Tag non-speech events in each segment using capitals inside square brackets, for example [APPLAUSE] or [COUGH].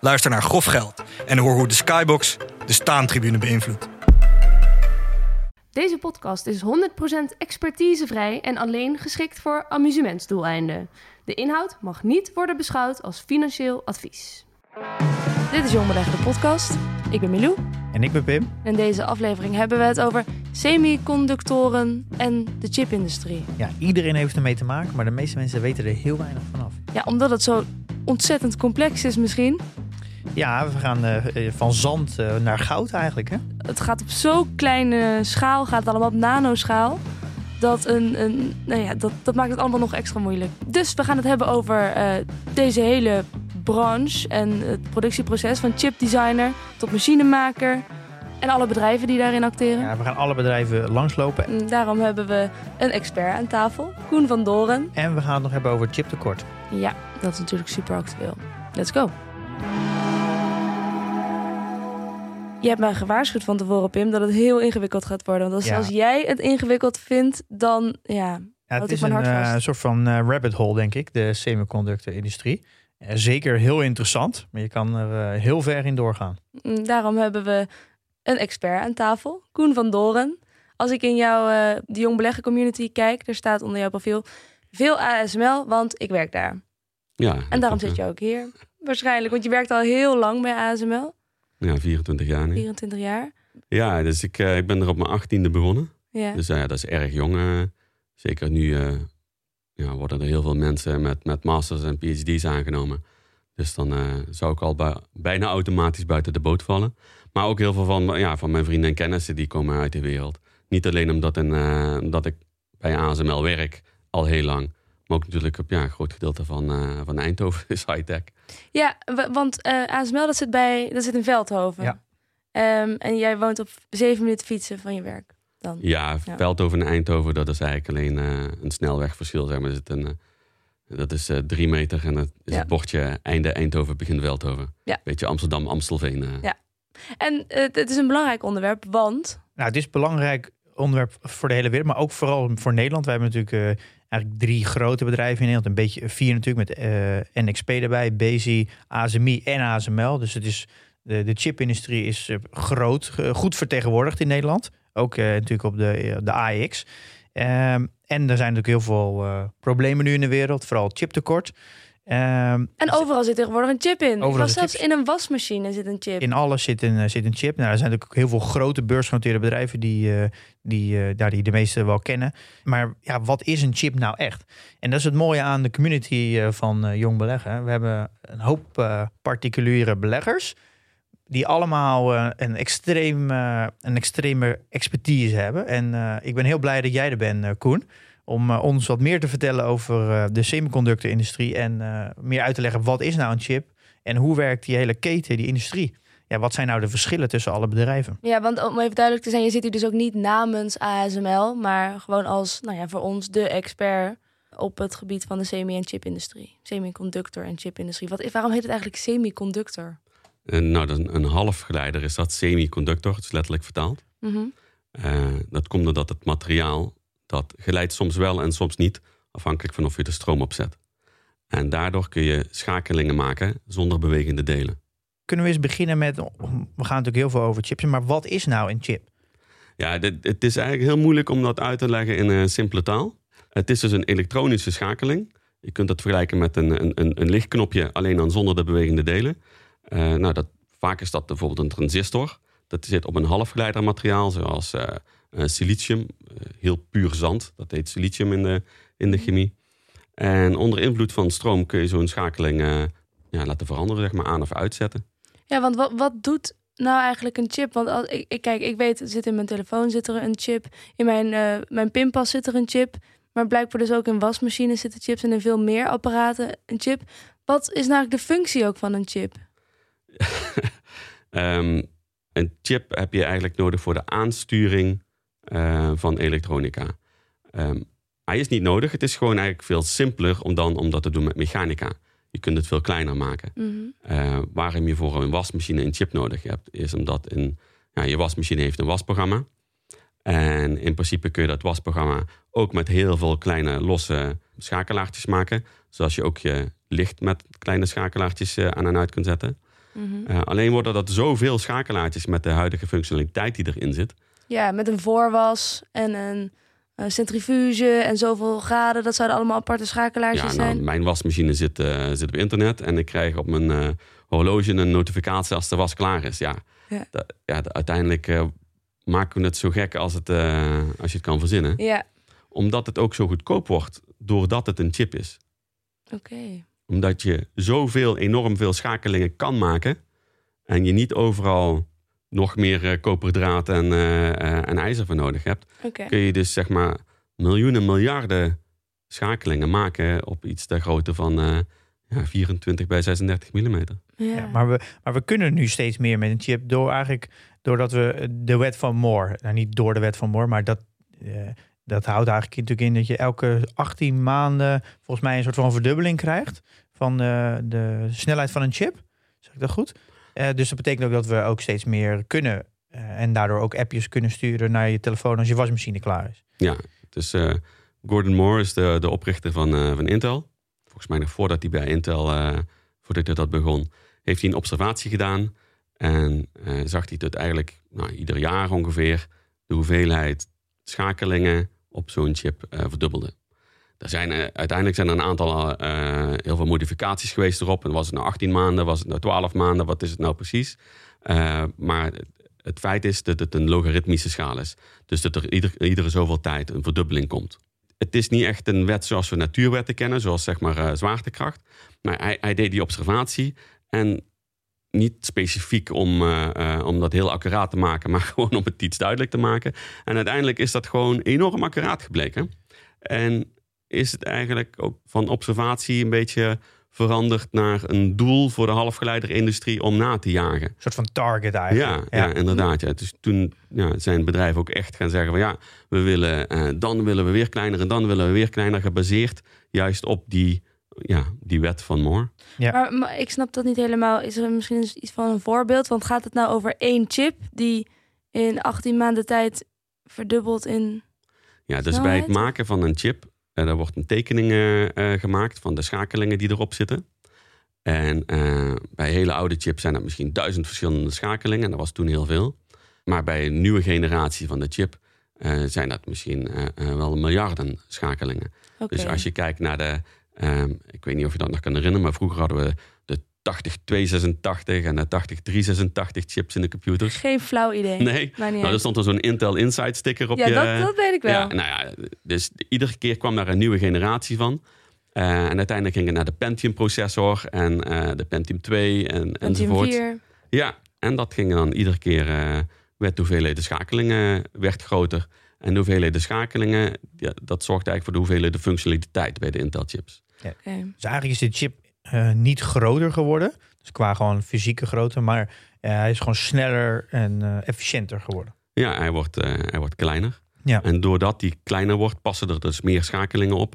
Luister naar Grof Geld en hoor hoe de Skybox de staantribune beïnvloedt. Deze podcast is 100% expertisevrij en alleen geschikt voor amusementsdoeleinden. De inhoud mag niet worden beschouwd als financieel advies. Dit is Jong Beleggen, de podcast. Ik ben Milou. En ik ben Pim. In deze aflevering hebben we het over semiconductoren en de chipindustrie. Ja, iedereen heeft ermee te maken, maar de meeste mensen weten er heel weinig vanaf. Ja, omdat het zo ontzettend complex is misschien. Ja, we gaan uh, van zand uh, naar goud eigenlijk. Hè? Het gaat op zo'n kleine schaal, gaat het allemaal op nanoschaal. Dat, een, een, nou ja, dat, dat maakt het allemaal nog extra moeilijk. Dus we gaan het hebben over uh, deze hele branche en het productieproces van chipdesigner tot machinemaker. En alle bedrijven die daarin acteren. Ja, we gaan alle bedrijven langslopen. Daarom hebben we een expert aan tafel, Koen van Doren. En we gaan het nog hebben over chiptekort. Ja, dat is natuurlijk super actueel. Let's go. Je hebt mij gewaarschuwd van tevoren, Pim, dat het heel ingewikkeld gaat worden. Want als, als jij het ingewikkeld vindt, dan ja, ja het is een uh, soort van uh, rabbit hole, denk ik, de semiconductor-industrie. Uh, zeker heel interessant, maar je kan er heel ver in doorgaan. Mm, daarom hebben we een expert aan tafel, Koen van Doren. Als ik in jouw de Jong Beleggen community kijk, er staat onder jouw profiel veel ASML, want ik werk daar. Ja. En daarom zit je ook hier. Waarschijnlijk, want je werkt al heel lang bij ASML. Ja, 24 jaar nu. 24 jaar. Ja, dus ik, uh, ik ben er op mijn achttiende begonnen. Ja. Dus uh, dat is erg jong. Uh, zeker nu ja, worden er heel veel mensen met, met masters en phd's aangenomen. Dus dan zou ik al bijna automatisch buiten de boot vallen. Maar ook heel veel van, ja, van mijn vrienden en kennissen die komen uit de wereld. Niet alleen omdat, een, dat ik bij ASML werk, al heel lang. Maar ook natuurlijk op ja, een groot gedeelte van, uh, van Eindhoven [LAUGHS] is high-tech. Ja, want uh, ASML dat zit, bij, dat zit in Veldhoven. Ja. Um, en jij woont op zeven minuten fietsen van je werk dan? Ja, ja. Veldhoven en Eindhoven, dat is eigenlijk alleen uh, een snelwegverschil. Zeg maar. Zit een, dat is drie meter en dat is ja. het bordje einde Eindhoven, begin Veldhoven. Ja. Beetje Amsterdam, Amstelveen. Ja. En het is een belangrijk onderwerp, want... Nou, het is een belangrijk onderwerp voor de hele wereld, maar ook vooral voor Nederland. Wij hebben natuurlijk eigenlijk drie grote bedrijven in Nederland. Een beetje vier natuurlijk met uh, NXP erbij, Bezi, ASMI en ASML. Dus het is, de, de chipindustrie is uh, groot, uh, goed vertegenwoordigd in Nederland. Ook natuurlijk op de, de AX. Um, en er zijn natuurlijk heel veel problemen nu in de wereld, vooral chiptekort. Um, en overal zit tegenwoordig een chip in. Overal zelfs chips. in een wasmachine zit een chip. In alles zit een, zit een chip. Nou, er zijn natuurlijk heel veel grote beursgenoteerde bedrijven die, uh, die, uh, daar die de meeste wel kennen. Maar ja, wat is een chip nou echt? En dat is het mooie aan de community uh, van Jong Beleggen. We hebben een hoop particuliere beleggers die allemaal een, extreem, een extreme expertise hebben. En ik ben heel blij dat jij er bent, Koen om uh, ons wat meer te vertellen over uh, de semiconductorindustrie en uh, meer uit te leggen wat is nou een chip en hoe werkt die hele keten, die industrie. Ja, wat zijn nou de verschillen tussen alle bedrijven? Ja, want om even duidelijk te zijn, je zit hier dus ook niet namens ASML, maar gewoon als, nou ja, voor ons de expert op het gebied van de semi- en chipindustrie. Semiconductor en chipindustrie. Wat, waarom heet het eigenlijk semiconductor? nou, dat is een, een halfgeleider is dat semiconductor, het is letterlijk vertaald. Mm -hmm. dat komt doordat het materiaal dat geleidt soms wel en soms niet, afhankelijk van of je de stroom opzet. En daardoor kun je schakelingen maken zonder bewegende delen. Kunnen we eens beginnen met, we gaan natuurlijk heel veel over chips, maar wat is nou een chip? Ja, dit, het is eigenlijk heel moeilijk om dat uit te leggen in een simpele taal. Het is dus een elektronische schakeling. Je kunt dat vergelijken met een, een, een lichtknopje, alleen dan zonder de bewegende delen. Uh, nou, dat, vaak is dat bijvoorbeeld een transistor. Dat zit op een halfgeleidermateriaal, zoals uh, uh, silicium, uh, heel puur zand. Dat heet silicium in de, in de chemie. En onder invloed van stroom kun je zo'n schakeling uh, ja, laten veranderen, zeg maar, aan of uitzetten. Ja, want wat, wat doet nou eigenlijk een chip? Want als, ik, ik, kijk, ik weet, zit in mijn telefoon zit er een chip. In mijn, mijn pinpas zit er een chip. Maar blijkbaar dus ook in wasmachines zitten chips en in veel meer apparaten een chip. Wat is nou de functie ook van een chip? [LAUGHS] Ehm, een chip heb je eigenlijk nodig voor de aansturing eh, van elektronica. Ehm, hij is niet nodig. Het is gewoon eigenlijk veel simpeler om dan om dat te doen met mechanica. Je kunt het veel kleiner maken. Mhm. Eh, waarom je voor een wasmachine een chip nodig hebt, is omdat een, ja, je wasmachine heeft een wasprogramma. En in principe kun je dat wasprogramma ook met heel veel kleine losse schakelaartjes maken. Zoals je ook je licht met kleine schakelaartjes eh, aan en uit kunt zetten. Mhm. Eh, alleen worden dat zoveel schakelaartjes met de huidige functionaliteit die erin zit. Ja, met een voorwas en een eh, centrifuge en zoveel graden. Dat zouden allemaal aparte schakelaartjes Ja, nou, zijn. mijn wasmachine zit, eh, zit op internet en ik krijg op mijn eh, horloge een notificatie als de was klaar is. Ja, Ja. Da- ja da- uiteindelijk maken we het zo gek als, het, als je het kan verzinnen. Ja, Omdat het ook zo goedkoop wordt doordat het een chip is. oké. Omdat je zoveel, enorm veel schakelingen kan maken en je niet overal nog meer eh, koperdraad en, eh, eh, en ijzer voor nodig hebt, kun je dus zeg maar miljoenen, miljarden schakelingen maken op iets ter grootte van eh, ja, 24 bij 36 mm. Ja. Ja, maar, we, maar we kunnen nu steeds meer met een chip door eigenlijk doordat we de wet van Moore, nou niet door de wet van Moore, maar dat, eh, dat houdt eigenlijk natuurlijk in dat je elke 18 maanden volgens mij een soort van verdubbeling krijgt van eh, de snelheid van een chip. Zeg ik dat goed? Eh, dus dat betekent ook dat we ook steeds meer kunnen eh, en daardoor ook appjes kunnen sturen naar je telefoon als je wasmachine klaar is. Ja, dus eh, Gordon Moore is de, de oprichter van, van Intel. Volgens mij nog voordat hij bij Intel, voordat hij dat begon, heeft hij een observatie gedaan. En zag hij dat eigenlijk nou, ieder jaar ongeveer de hoeveelheid schakelingen op zo'n chip verdubbelde. Er zijn, eh, uiteindelijk zijn er een aantal eh, heel veel modificaties geweest erop. En was het nou 18 maanden, was het nou 12 maanden, wat is het nou precies? Eh, maar het, feit is dat het een logaritmische schaal is. Dus dat er ieder, iedere zoveel tijd een verdubbeling komt. Het is niet echt een wet zoals we natuurwetten kennen, zoals zeg maar eh, zwaartekracht. Maar hij, deed die observatie en niet specifiek om, eh, eh, om dat heel accuraat te maken, [LAUGHS] maar gewoon om het iets duidelijk te maken. En uiteindelijk is dat gewoon enorm accuraat gebleken. En is het eigenlijk ook van observatie een beetje veranderd naar een doel voor de halfgeleiderindustrie om na te jagen. Een soort van target Ja, eigenlijk. ja. inderdaad. Ja. Dus toen ja, zijn bedrijven ook echt gaan zeggen van ja, we willen, eh, dan willen we weer kleiner en dan willen we weer kleiner, gebaseerd juist op die, ja, die wet van Moore. Maar, maar ik snap dat niet helemaal. Is er misschien iets van een voorbeeld? Want gaat het nou over één chip die in 18 maanden tijd verdubbelt in... Ja, dus bij het maken van een chip, er wordt een tekening eh, eh, gemaakt van de schakelingen die erop zitten. En eh, bij hele oude chips zijn dat misschien duizend verschillende schakelingen. En dat was toen heel veel. Maar bij een nieuwe generatie van de chip eh, zijn dat misschien eh, eh, wel miljarden schakelingen. Dus als je kijkt naar de, ehm, ik weet niet of je dat nog kan herinneren, maar vroeger hadden we 80286 en de 80386 chips in de computers. Geen flauw idee. Nee, nou, er stond er zo'n Intel Inside sticker op ja, je... dat, dat weet ik wel. Ja, nou ja, dus iedere keer kwam daar een nieuwe generatie van. Eh, en uiteindelijk ging het naar de Pentium processor en eh, de Pentium 2 en, Pentium enzovoort. 4. Ja, en dat ging dan iedere keer, eh werd de hoeveelheid schakelingen werd groter. En de hoeveelheid schakelingen, ja, dat zorgt eigenlijk voor de hoeveelheid de functionaliteit bij de Intel chips. Oké. Dus eigenlijk is de chip eh, niet groter geworden. Dus qua gewoon fysieke grootte. Maar eh, hij is gewoon sneller en eh, efficiënter geworden. Ja, hij wordt, eh, hij wordt kleiner. Ja. En doordat die kleiner wordt, passen er dus meer schakelingen op.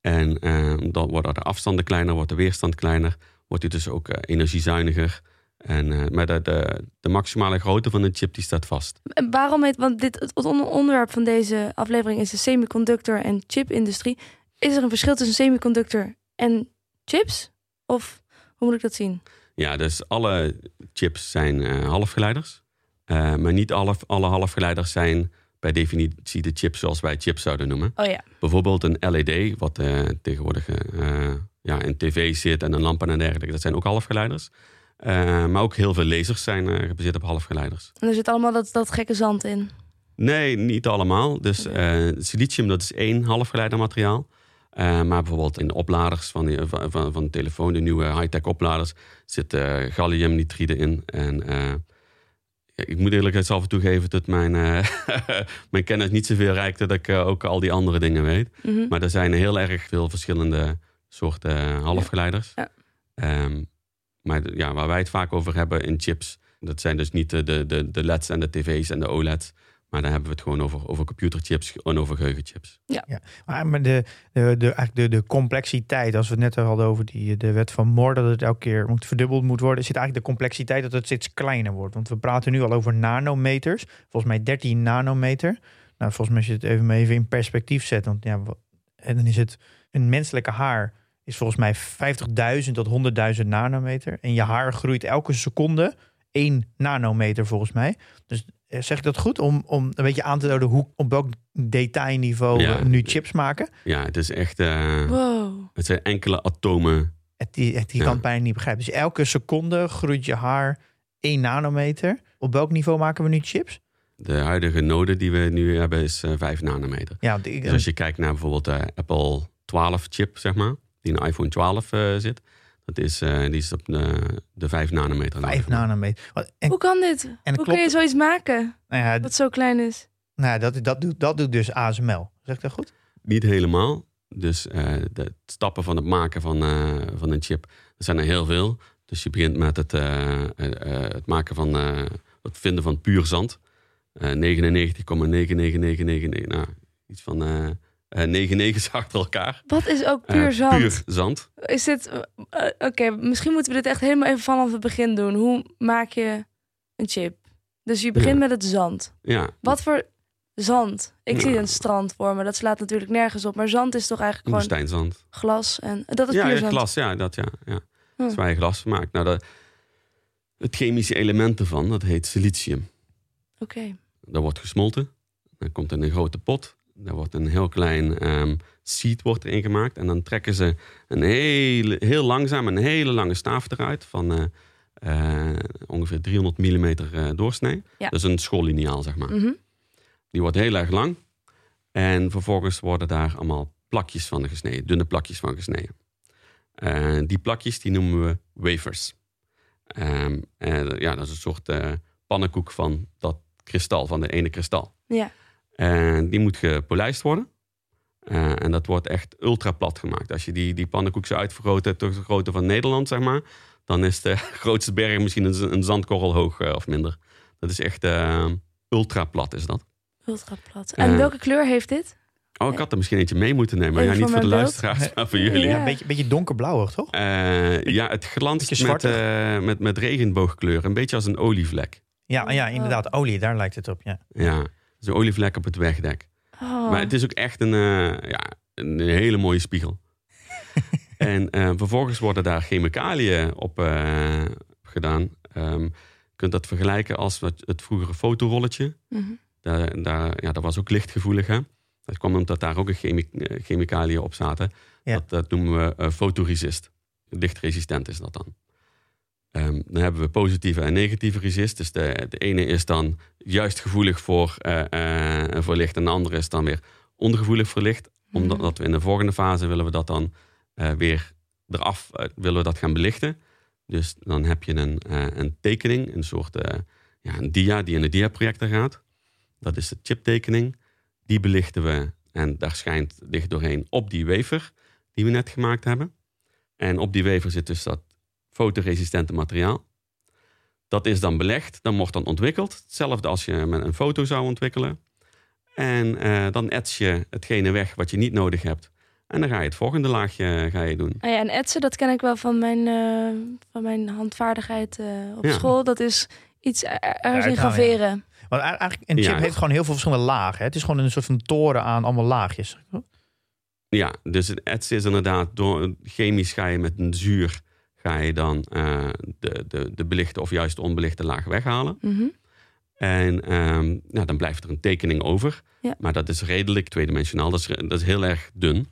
En eh, dan worden de afstanden kleiner, wordt de weerstand kleiner. Wordt hij dus ook eh, energiezuiniger. En, eh, maar de, de, de maximale grootte van de chip die staat vast. En waarom heet, want dit, het onder- onderwerp van deze aflevering is de semiconductor en chipindustrie. Is er een verschil tussen semiconductor en chips? Of hoe moet ik dat zien? Ja, dus alle chips zijn eh, halfgeleiders. Eh, maar niet alle, alle halfgeleiders zijn bij definitie de chips zoals wij chips zouden noemen. Oh ja, Bijvoorbeeld een LED, wat eh, tegenwoordig ja, in tv zit en een lampen en dergelijke. Dat zijn ook halfgeleiders. Maar ook heel veel lasers zijn gebaseerd op halfgeleiders. en er zit allemaal dat, dat gekke zand in. Nee, niet allemaal. Dus silicium, dat is één halfgeleidermateriaal. Eh, maar bijvoorbeeld in de opladers van, die- van, van, van de telefoon, de nieuwe high-tech opladers, zit eh galliumnitride in. En eh, ik moet eerlijk zelf toegeven dat mijn, eh, [LAUGHS] mijn kennis niet zoveel reikt dat ik eh, ook al die andere dingen weet. Mhm. Maar er zijn heel erg veel verschillende soorten halfgeleiders. Ja. Ehm, maar ja, waar wij het vaak over hebben in chips Dat zijn dus niet de, de, de, de LED's en de tv's en de OLED's. Maar dan hebben we het gewoon over, over computerchips en over geheugenchips. Maar, maar de, de, de, eigenlijk de, de complexiteit, als we het net hadden over die, de wet van Moore, dat het elke keer moet verdubbeld moet worden, zit eigenlijk de complexiteit dat het steeds kleiner wordt. Want we praten nu al over nanometers, volgens mij 13 nanometer. Nou, volgens mij als je het even, even in perspectief zet, want ja, en dan is het een menselijke haar is volgens mij 50.000 tot 100.000 nanometer. En je haar groeit elke seconde 1 nanometer volgens mij. Dus zeg ik dat goed? Om, om een beetje aan te duiden hoe, op welk detailniveau Ja. we nu chips maken. Ja, het is echt... eh, Wow. het zijn enkele atomen. Het, die, het, die Ja. kan het bijna niet begrijpen. Dus elke seconde groeit je haar 1 nanometer. Op welk niveau maken we nu chips? De huidige node die we nu hebben is eh 5 nanometer. Ja, Dus als je kijkt naar bijvoorbeeld de Apple 12 chip, zeg maar. Die in de iPhone 12 eh, zit. Dat is, eh, die is op de, de 5 nanometer. 5 nanometer. Wat- En, Hoe kan dit? en Hoe klopt, kun je zoiets maken nou ja, dat zo klein is? nou, dat, dat, doet, dat doet dus ASML. Zeg ik dat goed? Niet helemaal. Dus eh, de stappen van het maken van, eh, van een chip, er zijn er heel veel. Dus je begint met het, eh, eh, eh, het maken van eh, het vinden van puur zand. Eh 99,99999, nou, iets van eh eh [LAUGHS] 99 achter elkaar. Wat is ook Eh, puur zand? Puur zand. Is dit... eh, Oké, misschien moeten we dit echt helemaal even vanaf het begin doen. Hoe maak je een chip? Dus je begint Ja. met het zand. Ja, Wat voor zand? Ik Ja. zie een strand voor me. Dat slaat natuurlijk nergens op. Maar zand is toch eigenlijk gewoon woestijnzand. glas en... Dat is Ja, puur ja, zand. glas, ja, dat ja. ja. Hm. Dat is waar je glas van maakt. Nou, dat, het chemische element ervan, dat heet silicium. Oké. Dat wordt gesmolten. Dan komt in een grote pot. Daar wordt een heel klein ehm seed wordt erin gemaakt. En dan trekken ze een hele, heel langzaam een hele lange staaf eruit. Van eh, eh, ongeveer 300 mm doorsnee. Ja. Dat is een schoolliniaal, zeg maar. Mhm. Die wordt heel erg lang. En vervolgens worden daar allemaal plakjes van gesneden. Dunne plakjes van gesneden. En die plakjes die noemen we wafers. Ehm, ja, dat is een soort eh, pannenkoek van dat kristal, van de ene kristal. Ja. En die moet gepolijst worden. Eh, en dat wordt echt ultra plat gemaakt. Als je die, die pannenkoek zou uitvergroten tot de grootte van Nederland, zeg maar. Dan is de [LAUGHS] grootste berg misschien een, een zandkorrel hoog eh, of minder. Dat is echt eh, ultra plat is dat. Ultra plat. En welke kleur heeft dit? Oh, ik had er misschien eentje mee moeten nemen. Maar Even ja, niet voor de beeld. luisteraars, maar voor jullie. Ja. Een beetje, beetje donkerblauwig, toch? Eh, ja, het glanst met, eh, met, met regenboogkleur. Een beetje als een olievlek. Ja, ja, inderdaad. Olie, daar lijkt het op. Ja. Ja, zo'n olievlek op het wegdek. Oh. Maar het is ook echt een, eh, ja, een hele mooie spiegel. [LAUGHS] en eh, vervolgens worden daar chemicaliën op eh, gedaan. Ehm, je kunt dat vergelijken als het vroegere fotorolletje. Mhm. Daar, daar, ja, dat was ook lichtgevoelig. Hè? Dat kwam omdat daar ook een chemi chemicaliën op zaten. Ja. Dat, dat noemen we fotoresist. Lichtresistent is dat dan. Ehm, dan hebben we positieve en negatieve resist. Dus de, de ene is dan juist gevoelig voor, eh, voor licht. En de andere is dan weer ongevoelig voor licht. Omdat Mhm. dat we in de volgende fase willen we dat dan eh, weer eraf willen we dat gaan belichten. Dus dan heb je een, een tekening, een soort ja, een dia die in de diaprojector gaat. Dat is de chiptekening. Die belichten we en daar schijnt licht doorheen op die wafer die we net gemaakt hebben. En op die wafer zit dus dat fotoresistente materiaal. Dat is dan belegd, dan wordt dan ontwikkeld. Hetzelfde als je met een foto zou ontwikkelen. En eh, dan ets je hetgene weg wat je niet nodig hebt. En dan ga je het volgende laagje eh, ga je doen. Ah ja, en etsen, dat ken ik wel van mijn, eh, van mijn handvaardigheid eh, op Ja. school. Dat is iets er- ergens in nou ja. graveren. Want eigenlijk, een chip Ja. heeft gewoon heel veel verschillende lagen. hè. Het is gewoon een soort van toren aan allemaal laagjes. Ja, dus het etsen is inderdaad door chemisch ga je met een zuur ga je dan eh, de, de, de belichte of juist de onbelichte laag weghalen. Mhm. En ehm, nou, dan blijft er een tekening over. Ja. Maar dat is redelijk tweedimensionaal. Dat is, dat is heel erg dun.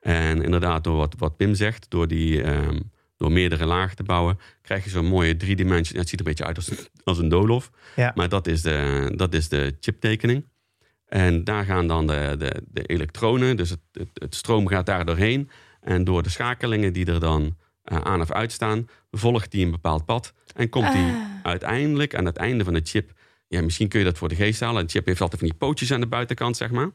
En inderdaad, door wat, wat Pim zegt, door, die, ehm, door meerdere lagen te bouwen, krijg je zo'n mooie driedimensie. Het ziet er een beetje uit als, als een doolhof. Ja. Maar dat is de, dat is de chiptekening. En daar gaan dan de, de, de elektronen, dus het, het, het stroom gaat daar doorheen. En door de schakelingen die er dan eh, aan of uit staan, volgt die een bepaald pad. En komt die Ah. uiteindelijk aan het einde van de chip. Ja, misschien kun je dat voor de geest halen. Een chip heeft altijd van die pootjes aan de buitenkant, zeg maar.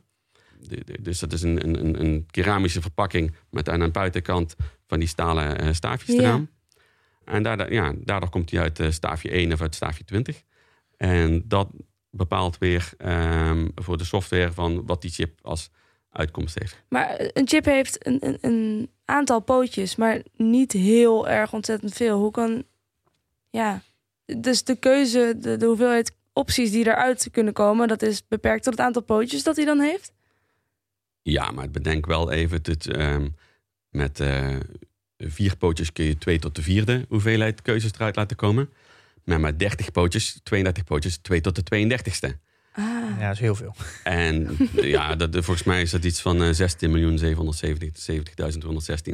De- de- Dus dat is een, een, een- een keramische verpakking met aan de buitenkant van die stalen eh, staafjes eraan. En daardoor, ja, daardoor komt hij uit uh, staafje 1 of uit staafje 20. En dat bepaalt weer um, voor de software van wat die chip als uitkomst heeft. Maar een chip heeft een, een, een aantal pootjes, maar niet heel erg ontzettend veel. Hoe kan. Ja. Dus de keuze, de, de hoeveelheid opties die eruit kunnen komen, dat is beperkt tot het aantal pootjes dat hij dan heeft? Ja, maar bedenk wel even dat um, met uh, vier pootjes kun je twee tot de vierde hoeveelheid keuzes eruit laten komen. Maar met 30 pootjes, 32 pootjes, 2 tot de 32ste. Ah. Ja, dat is heel veel. En [LAUGHS] ja, dat, volgens mij is dat iets van uh, 16.770.216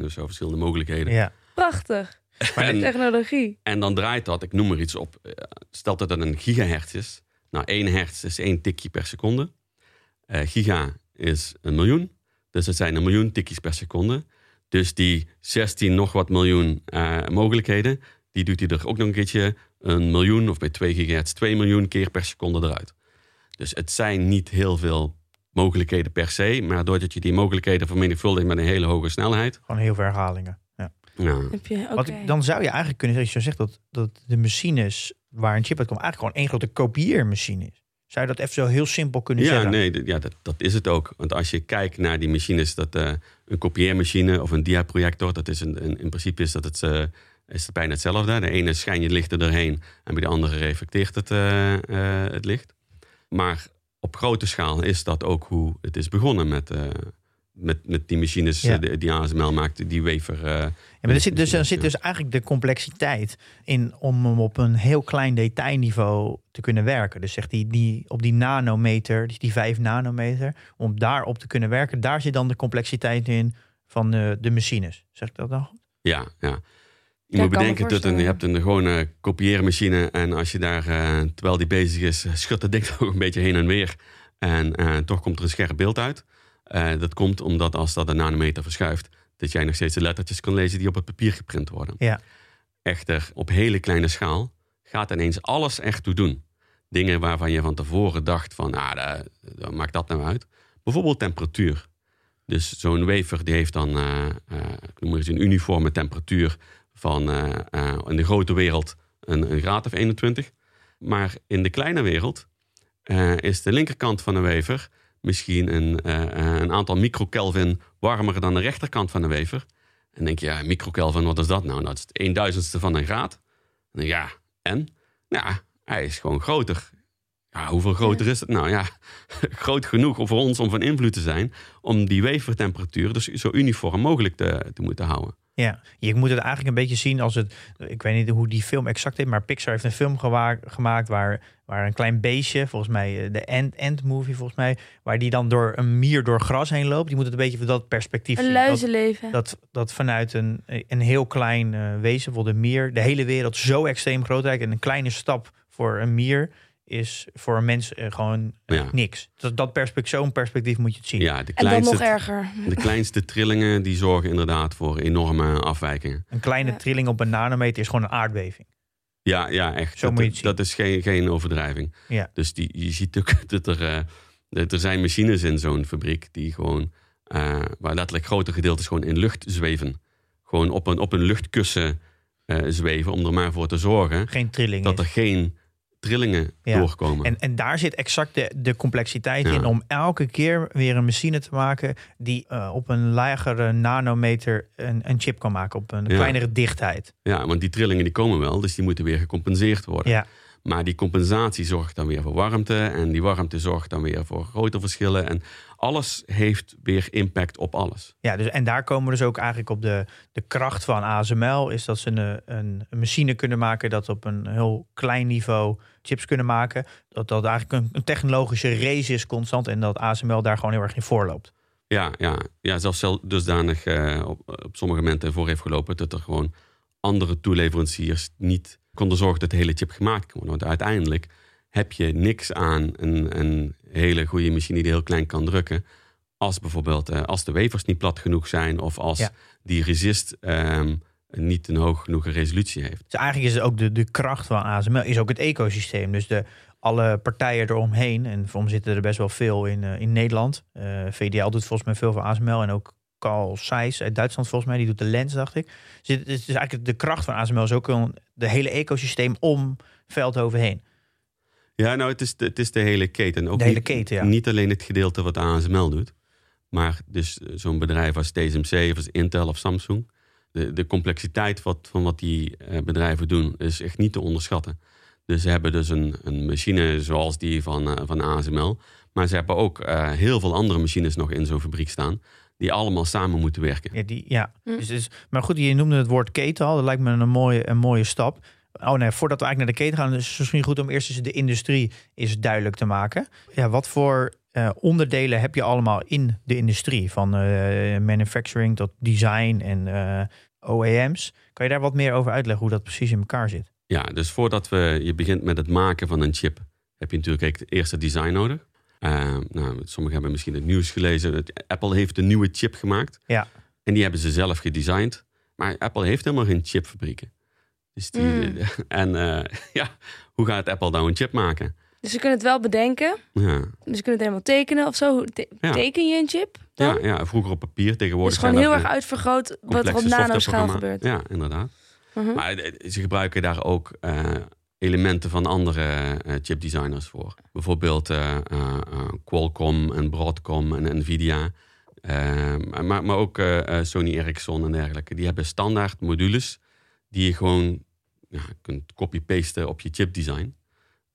of zo verschillende mogelijkheden. Ja. Prachtig. en, technologie. En dan draait dat, ik noem er iets op. Stel dat het een gigahertz is. Nou, 1 hertz is 1 tikje per seconde. Uh, giga is een miljoen. Dus het zijn een miljoen tikjes per seconde. Dus die 16 nog wat miljoen uh, mogelijkheden, die doet hij er ook nog een keertje een miljoen of bij 2 gigahertz 2 miljoen keer per seconde eruit. Dus het zijn niet heel veel mogelijkheden per se, maar doordat je die mogelijkheden vermenigvuldigt met een hele hoge snelheid. Gewoon heel veel herhalingen. Ja. Ja. Heb je, Wat, dan zou je eigenlijk kunnen zeggen, als je zegt dat, dat de machines waar een chip uit komt, eigenlijk gewoon één grote kopieermachine is. Zou je dat even zo heel simpel kunnen Ja, zeggen? nee, ja, dat, dat is het ook. Want als je kijkt naar die machines, dat eh, een kopieermachine of een diaprojector, dat is een, een, in principe is dat het, eh, is het bijna hetzelfde. De ene schijn je licht er doorheen en bij de andere reflecteert het, eh, eh, het licht. Maar op grote schaal is dat ook hoe het is begonnen met, eh, met, met die machines Ja. eh, die, die ASML maakte, die wafer. eh, Ja, maar er zit, dus, dan zit dus eigenlijk de complexiteit in om hem op een heel klein detailniveau te kunnen werken. Dus zegt die, die op die nanometer, dus die 5 nanometer, om daarop te kunnen werken, daar zit dan de complexiteit in van de, de machines. Zeg ik dat dan goed? Ja, ja. Je Ja, moet bedenken dat een, je hebt een gewone kopieermachine. En als je daar, eh, terwijl die bezig is, schudt het ding [LAUGHS] toch een beetje heen en weer. En eh, toch komt er een scherp beeld uit. Eh, dat komt omdat als dat een nanometer verschuift, dat jij nog steeds de lettertjes kan lezen die op het papier geprint worden. Ja. Echter, op hele kleine schaal gaat ineens alles echt toe doen. Dingen waarvan je van tevoren dacht van, ah, daar maakt dat nou uit. Bijvoorbeeld temperatuur. Dus zo'n wafer die heeft dan, eh, eh, ik noem maar eens een uniforme temperatuur van eh, eh, in de grote wereld een, een graad of 21. Maar in de kleine wereld eh, is de linkerkant van de wafer misschien een, een aantal microkelvin warmer dan de rechterkant van de wafer. En denk je, ja, microkelvin, wat is dat nou? Dat is het eenduizendste van een graad. En ja, en? Ja, hij is gewoon groter. Ja, hoeveel groter is het nou? Ja, [LAUGHS] groot genoeg voor ons om van invloed te zijn om die wafertemperatuur dus zo uniform mogelijk te, te moeten houden. Ja, je moet het eigenlijk een beetje zien als het. Ik weet niet hoe die film exact is, maar Pixar heeft een film gemaakt waar, waar een klein beestje, volgens mij eh, de Ant, Ant Movie, volgens mij, waar die dan door een mier door gras heen loopt. Je moet het een beetje van dat perspectief Een zien. Dat, luizenleven. dat, dat vanuit een, een heel klein eh, wezen, voor de mier, de hele wereld zo extreem groot lijkt. En een kleine stap voor een mier is voor een mens eh, gewoon eh, Ja. niks. Dat, dat perspectief, zo'n perspectief moet je het zien. Ja, de en dan nog kleinste, erger. de kleinste trillingen die zorgen inderdaad voor enorme afwijkingen. Een kleine Ja. trilling op een nanometer is gewoon een aardbeving. Ja, ja echt. Zo dat, moet je het zien. dat is geen, geen overdrijving. Ja. Dus die, je ziet ook [LAUGHS] dat er, eh, dat er zijn machines in zo'n fabriek die gewoon, eh, waar letterlijk grote gedeeltes gewoon in lucht zweven. Gewoon op een, op een luchtkussen eh, zweven om er maar voor te zorgen Geen trilling. dat is. er geen trillingen Ja. doorkomen. En, en daar zit exact de, de complexiteit Ja. in om elke keer weer een machine te maken die eh, op een lagere nanometer een, een chip kan maken, op een Ja. kleinere dichtheid. Ja, want die trillingen die komen wel, dus die moeten weer gecompenseerd worden. Ja, Maar die compensatie zorgt dan weer voor warmte. En die warmte zorgt dan weer voor grote verschillen. En alles heeft weer impact op alles. ja dus, en daar komen we dus ook eigenlijk op de, de kracht van ASML, is dat ze een, een, een machine kunnen maken dat op een heel klein niveau chips kunnen maken. Dat dat eigenlijk een, een technologische race is constant en dat ASML daar gewoon heel erg in voorloopt. Ja, ja, ja zelfs zelf dusdanig eh, op, op sommige momenten voor heeft gelopen. dat er gewoon andere toeleveranciers niet konden zorgen dat de hele chip gemaakt kon worden. Want uiteindelijk heb je niks aan een, een hele goede machine die heel klein kan drukken. Als bijvoorbeeld eh, als de wafers niet plat genoeg zijn. of als Ja. die resist ehm, niet een hoog genoeg resolutie heeft. Dus eigenlijk is het ook de, de kracht van ASML, is ook het ecosysteem. Dus de, alle partijen eromheen, en voor zitten er best wel veel in, eh, in Nederland. Eh, VDL doet volgens mij veel voor ASML en ook Carl Zeiss uit Duitsland volgens mij. Die doet de lens, dacht ik. Dus het is eigenlijk de kracht van ASML is ook een, de hele ecosysteem om Veldhoven heen. Ja, nou, het is de, het is de hele keten. Ook De hele niet, keten, ja. Niet alleen het gedeelte wat ASML doet. Maar dus eh, zo'n bedrijf als TSMC of als Intel of Samsung. De, de complexiteit wat, van wat die eh, bedrijven doen is echt niet te onderschatten. Dus ze hebben dus een, een machine zoals die van, eh, van ASML. Maar ze hebben ook heel veel andere machines nog in zo'n fabriek staan. Die allemaal samen moeten werken. Ja, die, ja. Hm. Dus, dus, maar goed, je noemde het woord keten al. Dat lijkt me een mooie, een mooie stap. Oh nee, voordat we eigenlijk naar de keten gaan, is het misschien goed om eerst eens de industrie is duidelijk te maken. Ja, wat voor eh, onderdelen heb je allemaal in de industrie? Van eh, manufacturing tot design en eh, OEM's. Kan je daar wat meer over uitleggen hoe dat precies in elkaar zit? Ja, dus voordat we, je begint met het maken van een chip, heb je natuurlijk eigenlijk het eerste design nodig. Eh, nou, sommigen hebben misschien het nieuws gelezen. Apple heeft een nieuwe chip gemaakt. Ja. En die hebben ze zelf gedesigned. Maar Apple heeft helemaal geen chipfabrieken. Dus die, Mm. [LAUGHS] En eh, [LAUGHS] ja, hoe gaat Apple nou een chip maken? Dus ze kunnen het wel bedenken. Ja, Dus ze kunnen het helemaal tekenen of zo. Hoe te- Ja. Teken je een chip dan? ja, ja vroeger op papier, Dus tegenwoordig gewoon zijn heel er erg uitvergroot wat er op nanoschaal gebeurt. Ja, inderdaad. Mhm. Maar eh, ze gebruiken daar ook eh, elementen van andere eh, chipdesigners voor. Bijvoorbeeld eh, Qualcomm en Broadcom en Nvidia. Maar, maar ook Sony Ericsson en dergelijke. Die hebben standaard modules die je gewoon ja, kunt copy-pasten op je chipdesign.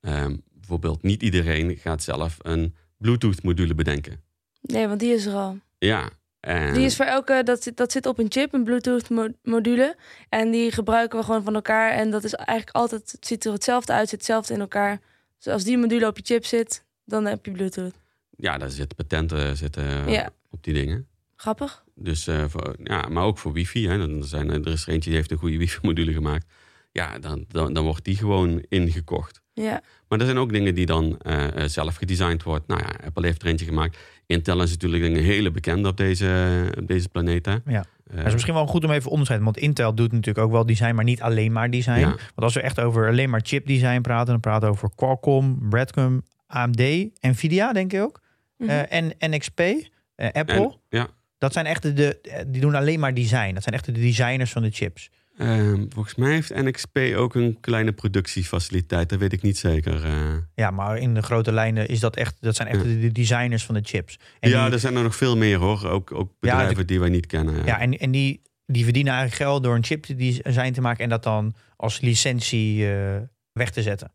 Ehm bijvoorbeeld niet iedereen gaat zelf een Bluetooth module bedenken. Nee, want die is er al. Ja. En- Die is voor elke, dat zit, dat zit op een chip, een Bluetooth mo- module. En die gebruiken we gewoon van elkaar. En dat is eigenlijk altijd, het ziet er hetzelfde uit, zit hetzelfde in elkaar. Dus als die module op je chip zit, dan heb je Bluetooth. ja, daar zitten patenten zitten, Ja. op die dingen. Grappig. Dus, eh, voor, ja, maar ook voor wifi. Hè. Dan zijn, er er is er eentje die heeft een goede wifi-module gemaakt. Ja, dan, dan, dan wordt die gewoon ingekocht. Ja. Maar er zijn ook dingen die dan eh, eh, zelf gedesigned worden. Nou ja, Apple heeft er eentje gemaakt. Intel is natuurlijk een hele bekende op deze, op deze planeet. Hè. Ja. Eh, Het is misschien wel goed om even onderscheid, want Intel doet natuurlijk ook wel design, maar niet alleen maar design. Ja. Want als we echt over alleen maar chip design praten, dan praten we over Qualcomm, Broadcom, AMD, Nvidia denk ik ook, Mhm. eh, en NXP, eh, Apple. en, ja, Dat zijn echt de, de, die doen alleen maar design. Dat zijn echt de designers van de chips. Ehm, volgens mij heeft NXP ook een kleine productiefaciliteit. Dat weet ik niet zeker. eh. Ja, maar in de grote lijnen is dat echt, dat zijn echt de, de designers van de chips. En ja, die, er zijn er nog veel meer hoor. Ook, ook bedrijven de- die wij niet kennen. Ja. ja, en, en die, die verdienen eigenlijk geld door een chip te design te maken en dat dan als licentie eh, weg te zetten.